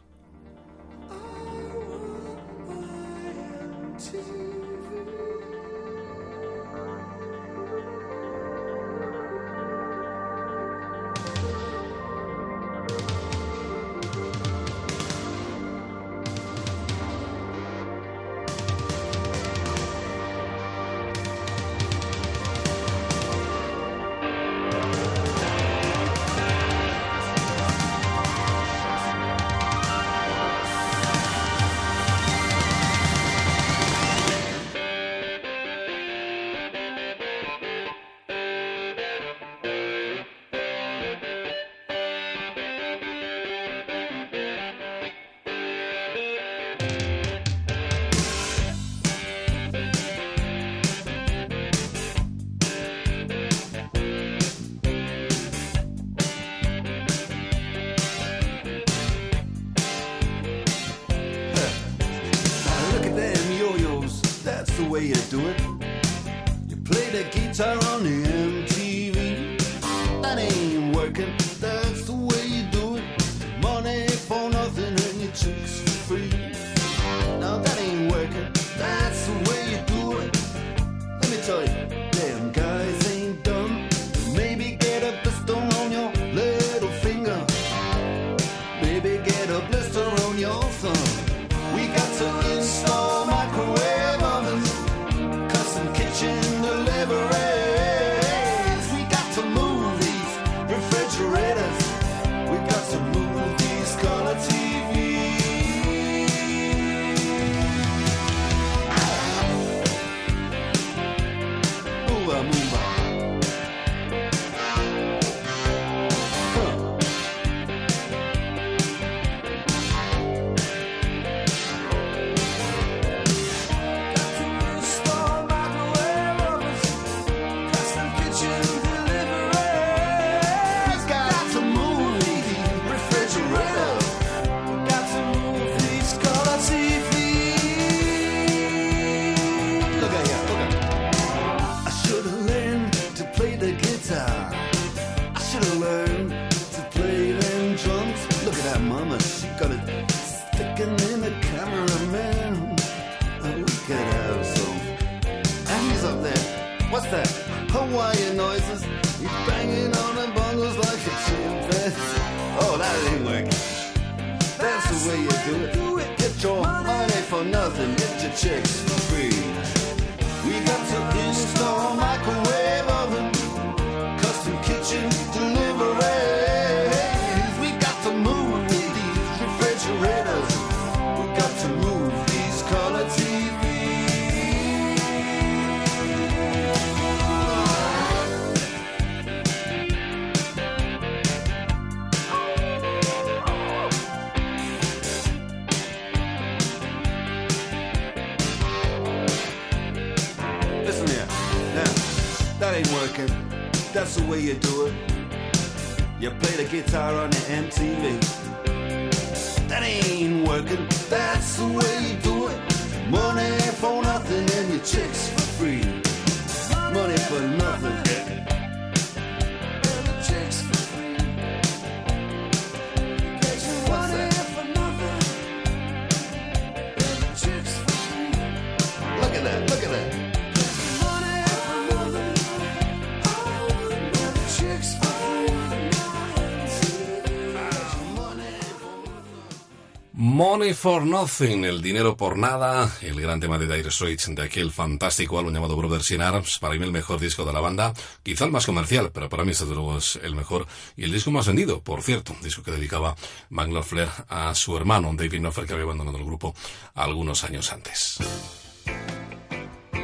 For Nothing, el dinero por nada, el gran tema de Dire Straits de aquel fantástico álbum llamado Brothers in Arms, para mí el mejor disco de la banda, quizá el más comercial, pero para mí desde luego es el mejor y el disco más vendido, por cierto, disco que dedicaba Knopfler a su hermano David Knopfler que había abandonado el grupo algunos años antes.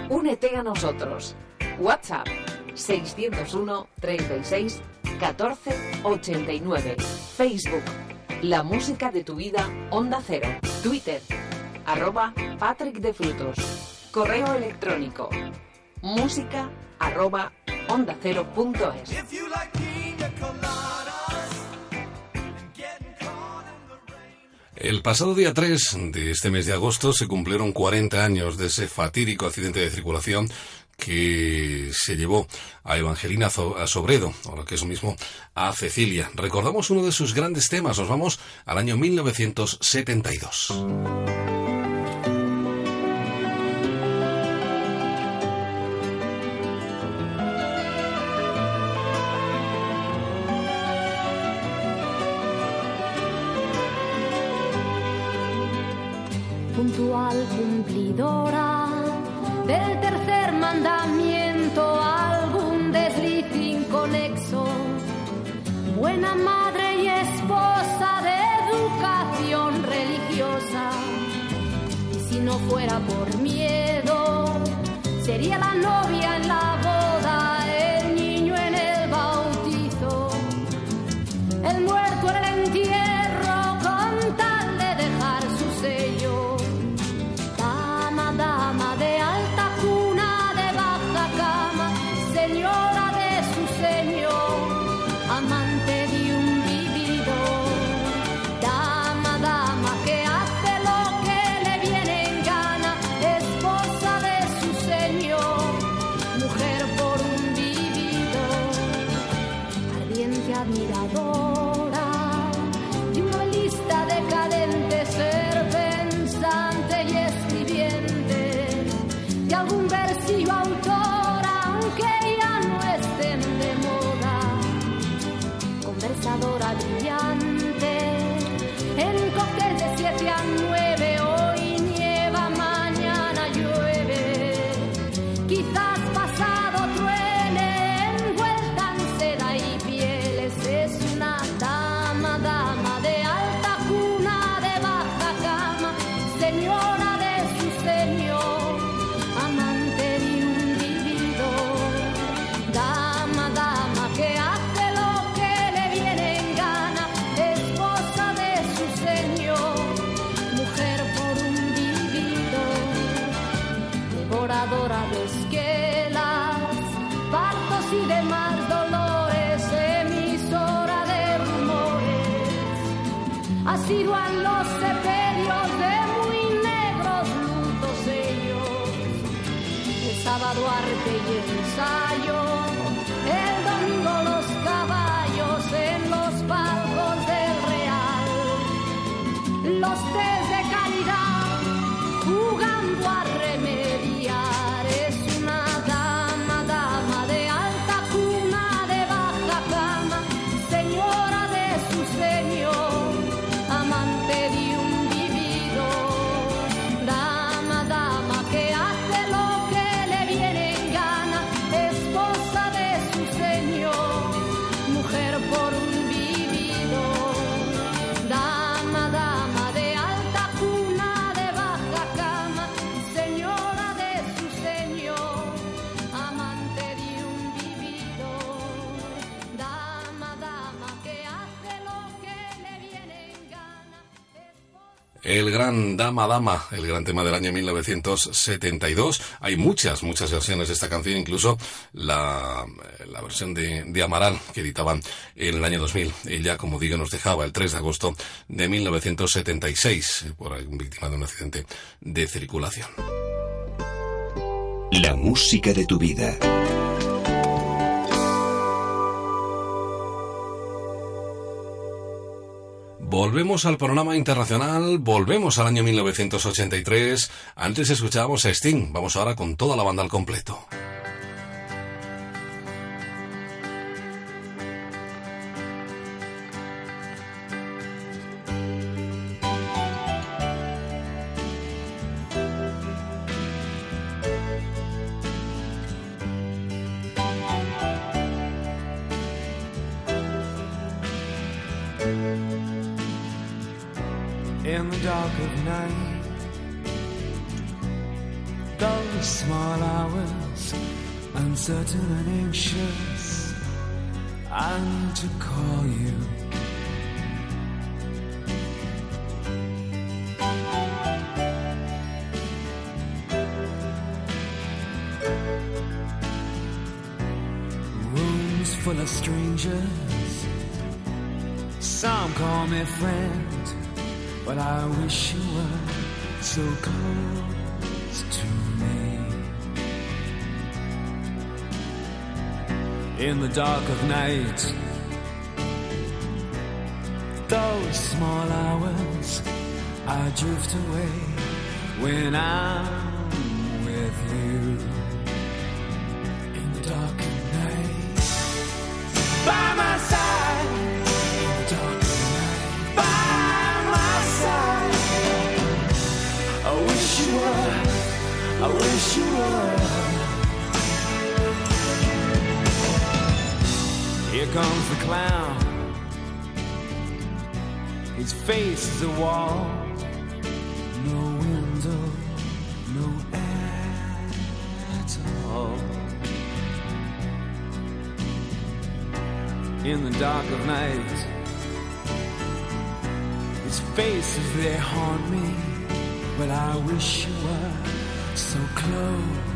Únete a nosotros. WhatsApp 601 36 14 89. Facebook La música de tu vida Onda Cero. Twitter arroba Patrick de Frutos. Correo electrónico música arroba onda cero punto es. El pasado día 3 de este mes de agosto se cumplieron 40 años de ese fatídico accidente de circulación que se llevó a Evangelina a Sobredo, o lo que es lo mismo, a Cecilia. Recordamos uno de sus grandes temas, nos vamos al año 1972. puntual cumplidora del tercer mandamiento, algún desliz inconexo, buena madre y esposa de educación religiosa. Y si no fuera por miedo, sería la novia en la boda, gran Dama Dama, el gran tema del año 1972. Hay muchas, muchas versiones de esta canción, incluso la, la versión de, de Amaral que editaban en el año 2000. Ella, como digo, nos dejaba el 3 de agosto de 1976 por víctima de un accidente de circulación. La música de tu vida. Volvemos al panorama internacional, volvemos al año 1983. Antes escuchábamos a Sting, vamos ahora con toda la banda al completo. And I need to call you. Rooms full of strangers, some call me friend. But I wish you were so close In the dark of night, those small hours, I drift away when I'm clown. His face is a wall. No window, no air at all. In the dark of night, his faces they haunt me. But I wish you were so close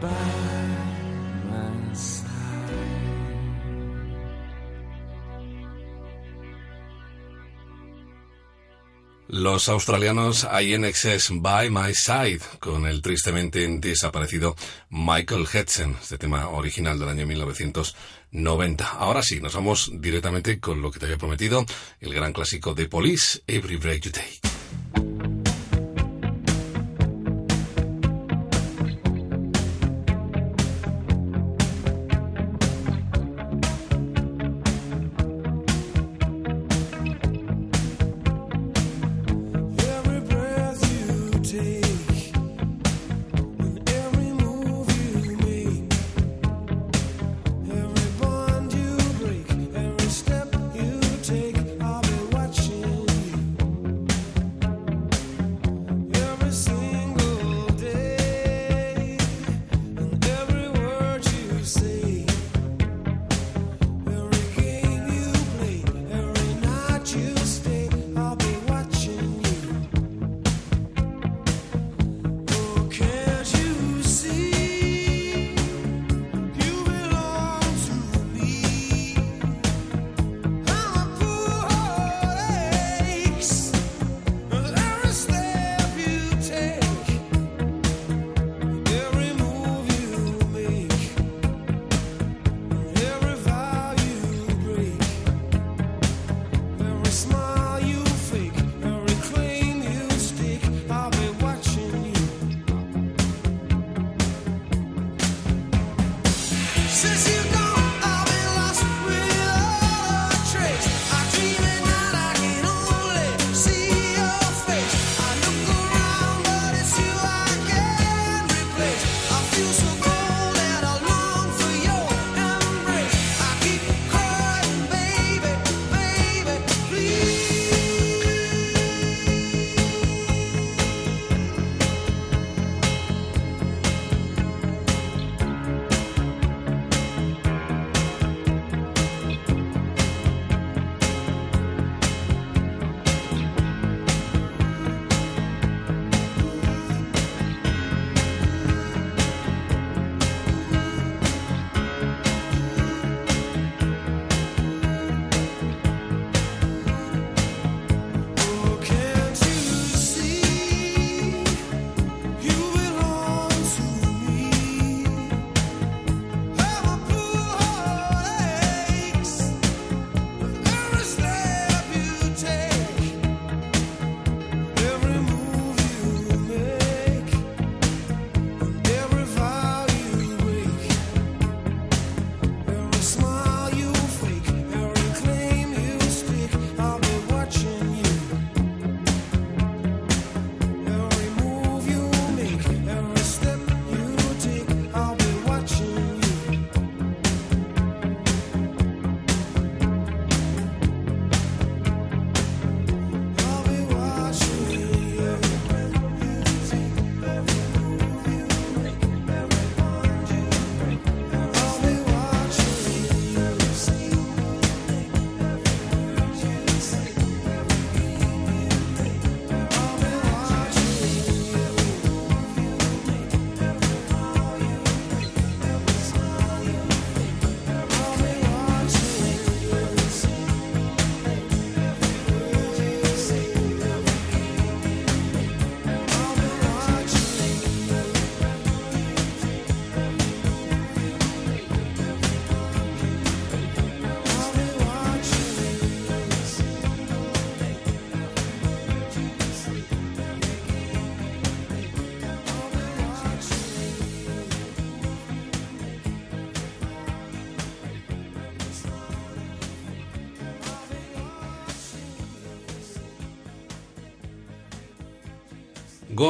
By my side. Los australianos INXS By My Side con el tristemente desaparecido Michael Hudson, este tema original del año 1990. Ahora sí, nos vamos directamente con lo que te había prometido, el gran clásico de Police, Every Break You Take.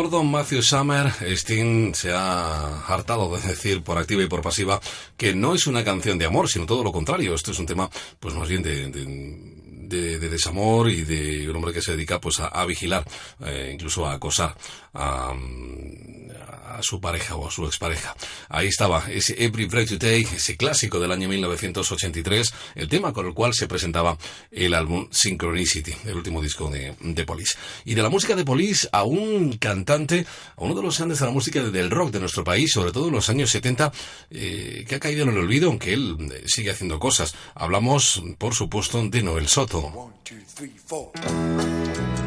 Gordon Matthew Summer, Sting se ha hartado de decir por activa y por pasiva que no es una canción de amor, sino todo lo contrario. Esto es un tema, pues más bien de, desamor y de un hombre que se dedica pues a, vigilar, eh, incluso a acosar a, mm, a, su pareja o a su expareja. Ahí estaba ese Every Breath You Take, ese clásico del año 1983, el tema con el cual se presentaba el álbum Synchronicity, el último disco de, de Police. Y de la música de Police a un cantante, a uno de los grandes de la música del rock de nuestro país, sobre todo en los años 70, eh, que ha caído en el olvido, aunque él eh, sigue haciendo cosas. Hablamos, por supuesto, de Noel Soto. Veo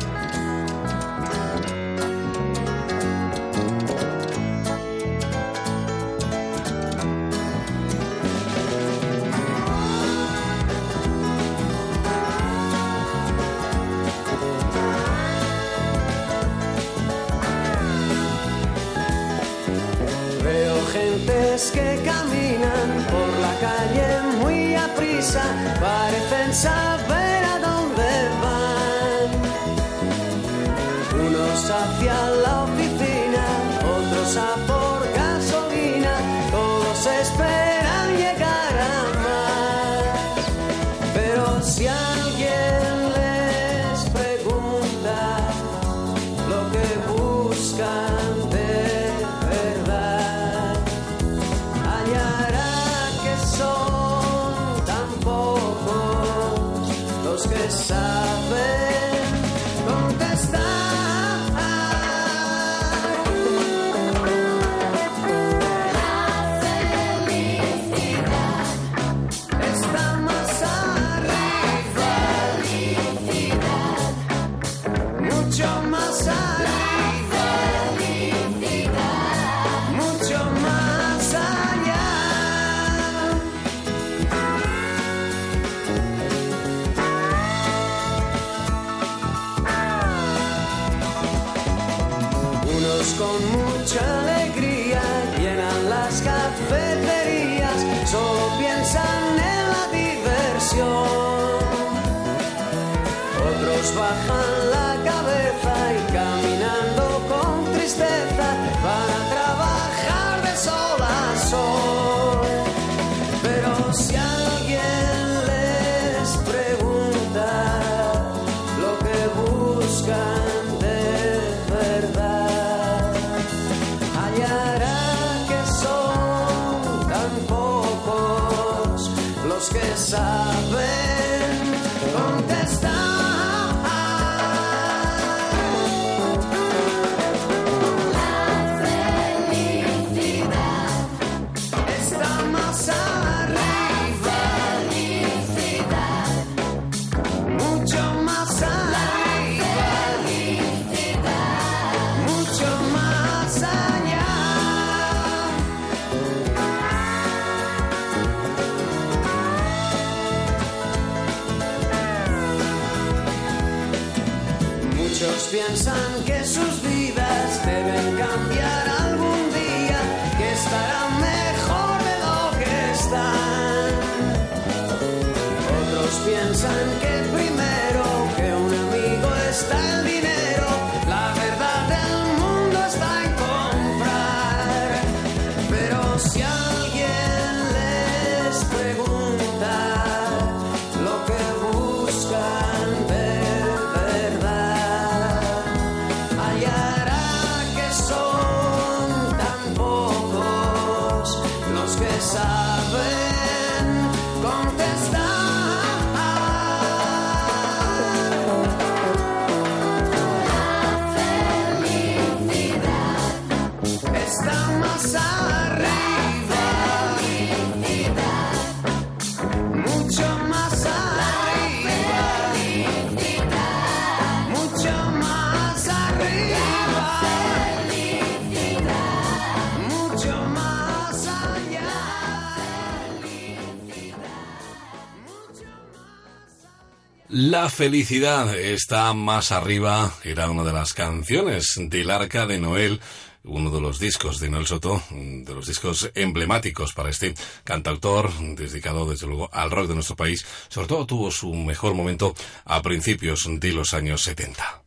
Felicidad está más arriba era una de las canciones del Arca de Noel, uno de los discos de Noel Soto, de los discos emblemáticos para este cantautor, dedicado desde luego al rock de nuestro país. Sobre todo tuvo su mejor momento a principios de los años 70.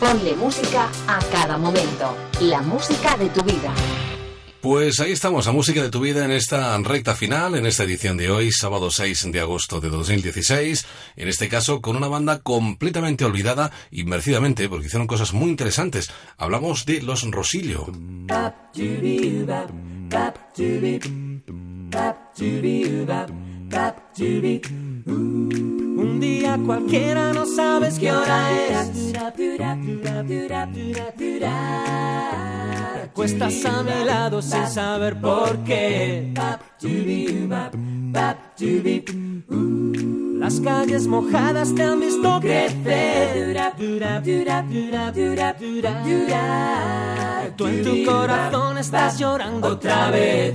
Ponle música a cada momento. La música de tu vida. Pues ahí estamos, la música de tu vida en esta recta final, en esta edición de hoy, sábado 6 de agosto de 2016. En este caso, con una banda completamente olvidada y merecidamente, porque hicieron cosas muy interesantes. Hablamos de Los Rosillo. Un día cualquiera no sabes qué hora es. Te acuestas a mi lado sin saber por qué. Las calles mojadas te han visto crecer. Tú en tu corazón estás llorando otra vez.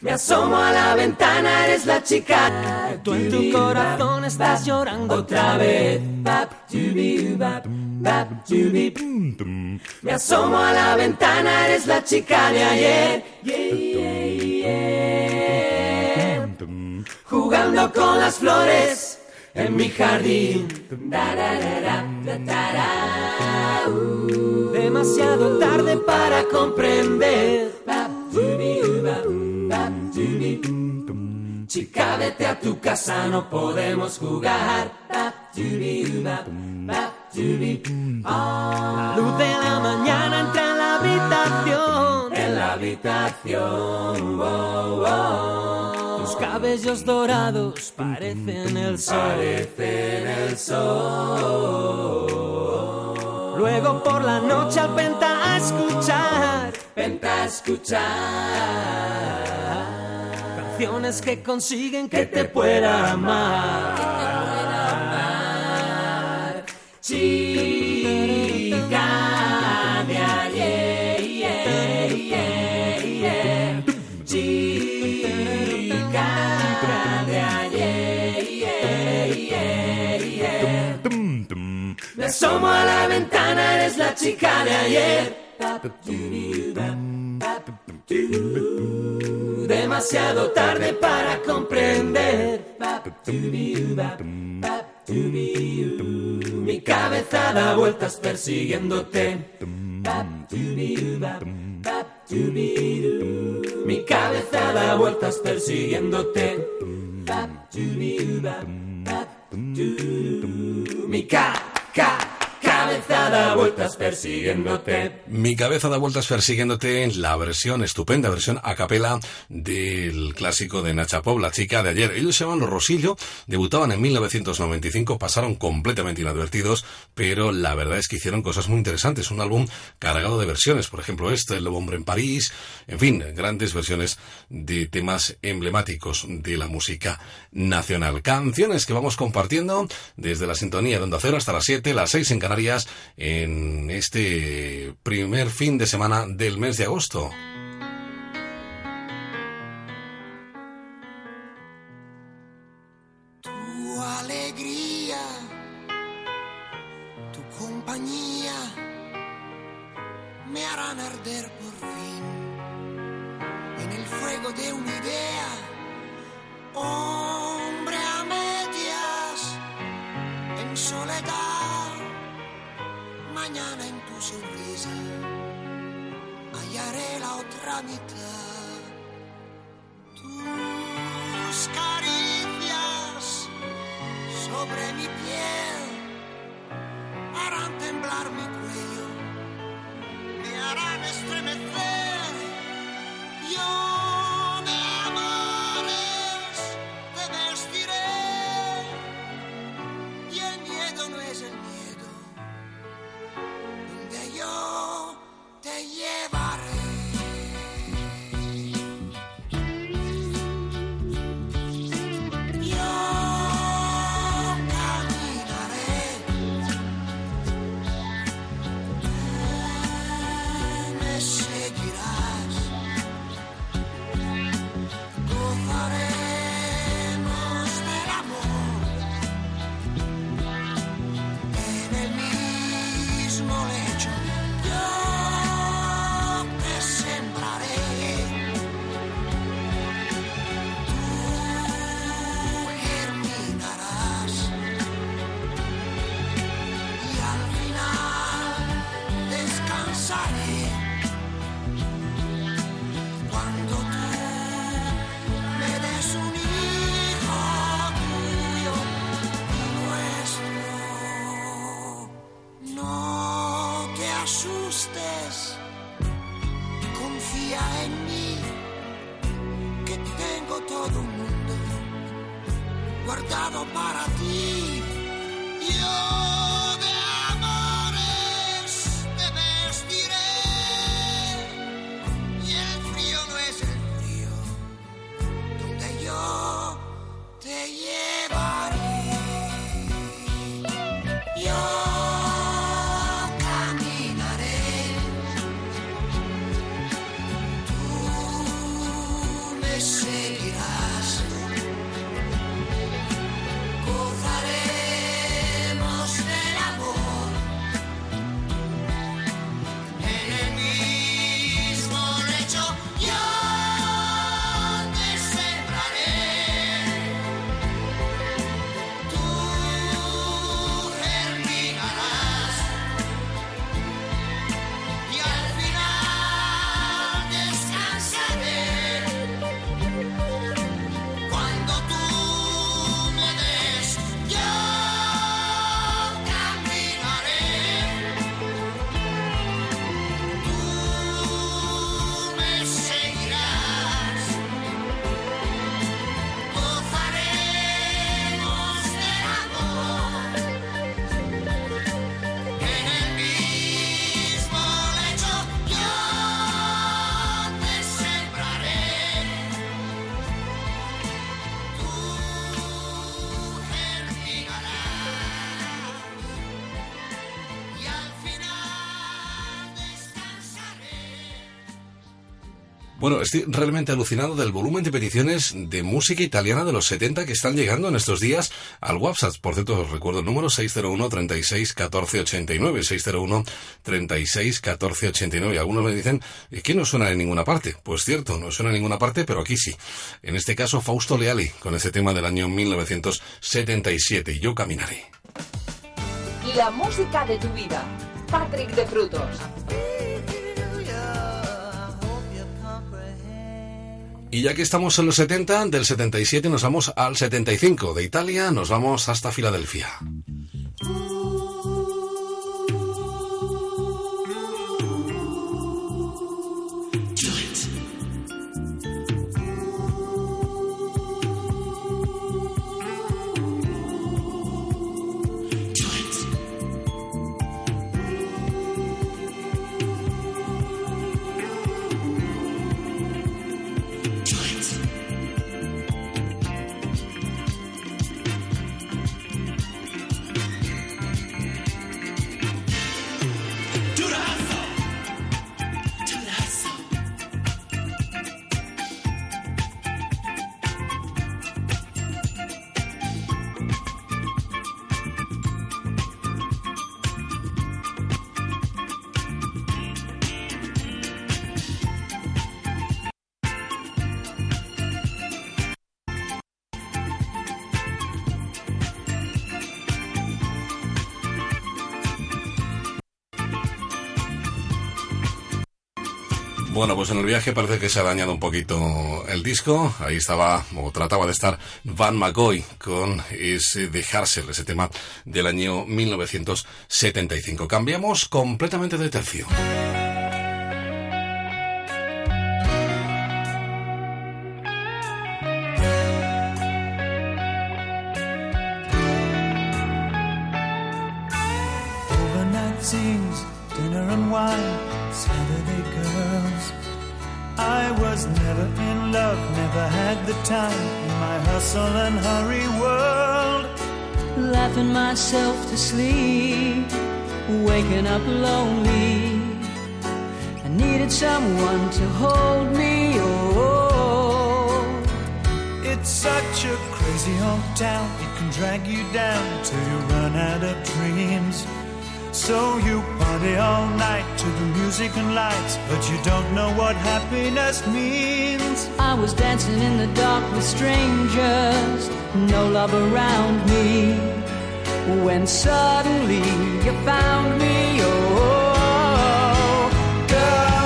Me asomo a la ventana, eres la chica. Tú en tu corazón estás llorando otra vez. Me asomo a la ventana, eres la chica de ayer. Jugando con las flores en mi jardín. Demasiado tarde para comprender. Chica, vete a tu casa, no podemos jugar. La luz de la mañana entra en la habitación. En la habitación. Tus cabellos dorados parecen el sol. Parecen el sol. Luego por la noche al penta a escuchar. Penta a escuchar. Canciones que consiguen que te pueda amar. Chica de ayer. yeah, yeah, yeah. Chica de ayer. Me asomo a la ventana, eres la chica de ayer. Demasiado tarde para comprender. Mi cabeza da vueltas persiguiéndote. Mi cabeza da vueltas persiguiéndote. Mi ca, ca, cabeza da vueltas persiguiéndote. Mi cabeza da vueltas persiguiéndote en la versión, estupenda versión a capela del clásico de Nacha Pop, la chica de ayer. Ellos se llaman Los Rosillo, debutaban en 1995, pasaron completamente inadvertidos, pero la verdad es que hicieron cosas muy interesantes. Un álbum cargado de versiones, por ejemplo este, El Lobo Hombre en París, en fin, grandes versiones de temas emblemáticos de la música nacional. Canciones que vamos compartiendo desde la sintonía de Onda Cero hasta las 7, las 6 en Canarias, en este primer fin de semana del mes de agosto. Estoy realmente alucinado del volumen de peticiones de música italiana de los 70 que están llegando en estos días al WhatsApp. Por cierto, recuerdo el número 601 36 14 89, 601 36 14 89. Algunos me dicen "Es que no suena en ninguna parte. Pues cierto, no suena en ninguna parte, pero aquí sí. En este caso, Fausto Leali, con ese tema del año 1977, Yo caminaré. La música de tu vida. Patrick de Frutos. Y ya que estamos en los 70, del 77 nos vamos al 75. De Italia nos vamos hasta Filadelfia. En el viaje parece que se ha dañado un poquito el disco. Ahí estaba, o trataba de estar, Van McCoy con ese de Harsel, ese tema del año 1975. Cambiamos completamente de tercio. Sleep, waking up lonely. I needed someone to hold me. Oh, It's such a crazy old town, it can drag you down till you run out of dreams. So you party all night to the music and lights, but you don't know what happiness means. I was dancing in the dark with strangers, no love around me. When suddenly you found me. Oh, Girl,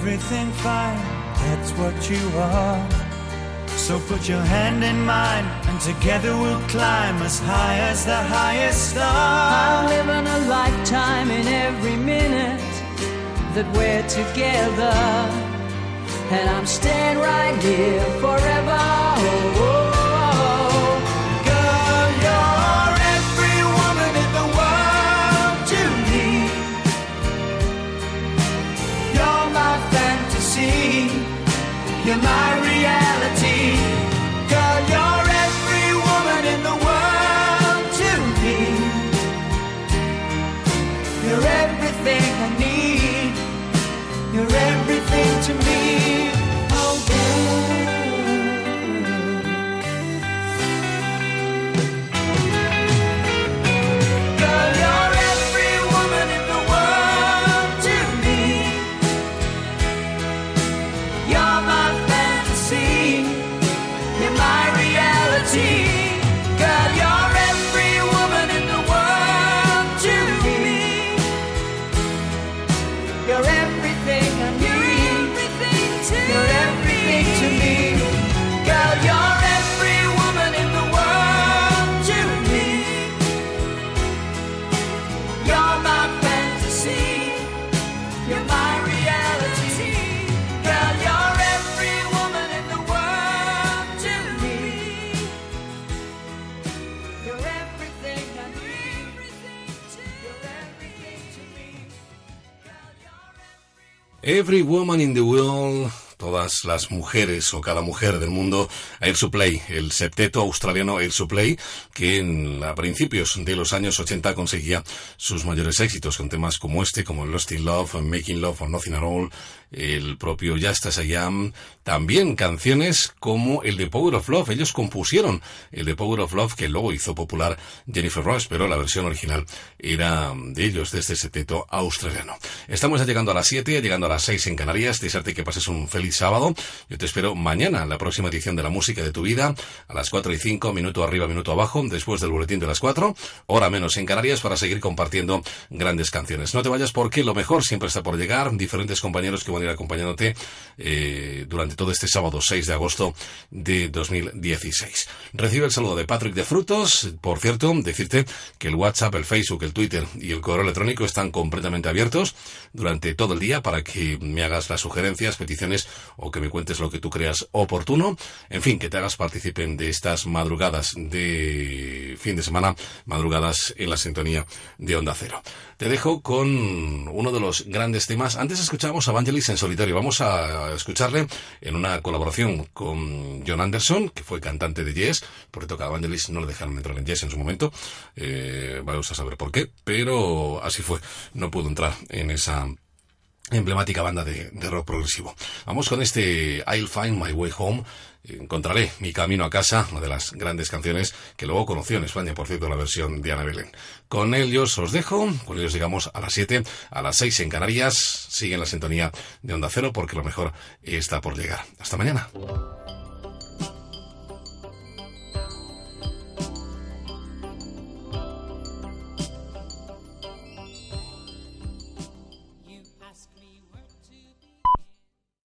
everything fine, that's what you are. So put your hand in mine, and together we'll climb as high as the highest star. I'm living a lifetime in every minute that we're together. And I'm staying right here forever. You're my reality. Girl, you're every woman in the world to me. You're everything I need. You're everything to me. Every woman in the world, todas las mujeres o cada mujer del mundo, Air Supply, el septeto australiano Air Supply, que en, a principios de los años 80 conseguía sus mayores éxitos con temas como este, como Lost in Love, Making Love or Nothing at All, el propio Just As I Am, también canciones como el de Power of Love. Ellos compusieron el de Power of Love que luego hizo popular Jennifer Ross, pero la versión original era de ellos, de este septeto australiano. Estamos ya llegando a las 7, llegando a las 6 en Canarias. Desearte que pases un feliz sábado. Yo te espero mañana, la próxima edición de La Música de tu Vida, a las 4 y 5, minuto arriba, minuto abajo, después del boletín de las 4, hora menos en Canarias, para seguir compartiendo grandes canciones. No te vayas porque lo mejor siempre está por llegar. Diferentes compañeros que van a ir acompañándote eh, durante todo este sábado 6 de agosto de 2016. Recibe el saludo de Patrick de Frutos. Por cierto, decirte que el WhatsApp, el Facebook, el Twitter y el correo electrónico están completamente abiertos durante todo el día para que me hagas las sugerencias, peticiones o que me cuentes lo que tú creas oportuno. En fin, que te hagas participen de estas madrugadas de fin de semana, madrugadas en la sintonía de Onda Cero. Te dejo con uno de los grandes temas. Antes escuchábamos a Vangelis en solitario. Vamos a escucharle en una colaboración con John Anderson, que fue cantante de Yes. Por cierto, que a Vangelis no le dejaron entrar en Yes en su momento. Eh, vamos a saber por qué, pero así fue. No pudo entrar en esa emblemática banda de rock progresivo. Vamos con este I'll Find My Way Home. Encontraré mi camino a casa, una de las grandes canciones que luego conoció en España, por cierto, la versión de Ana Belén. Con ellos os dejo, con ellos llegamos a las 7, a las 6 en Canarias. Sigue en la sintonía de Onda Cero porque lo mejor está por llegar. Hasta mañana.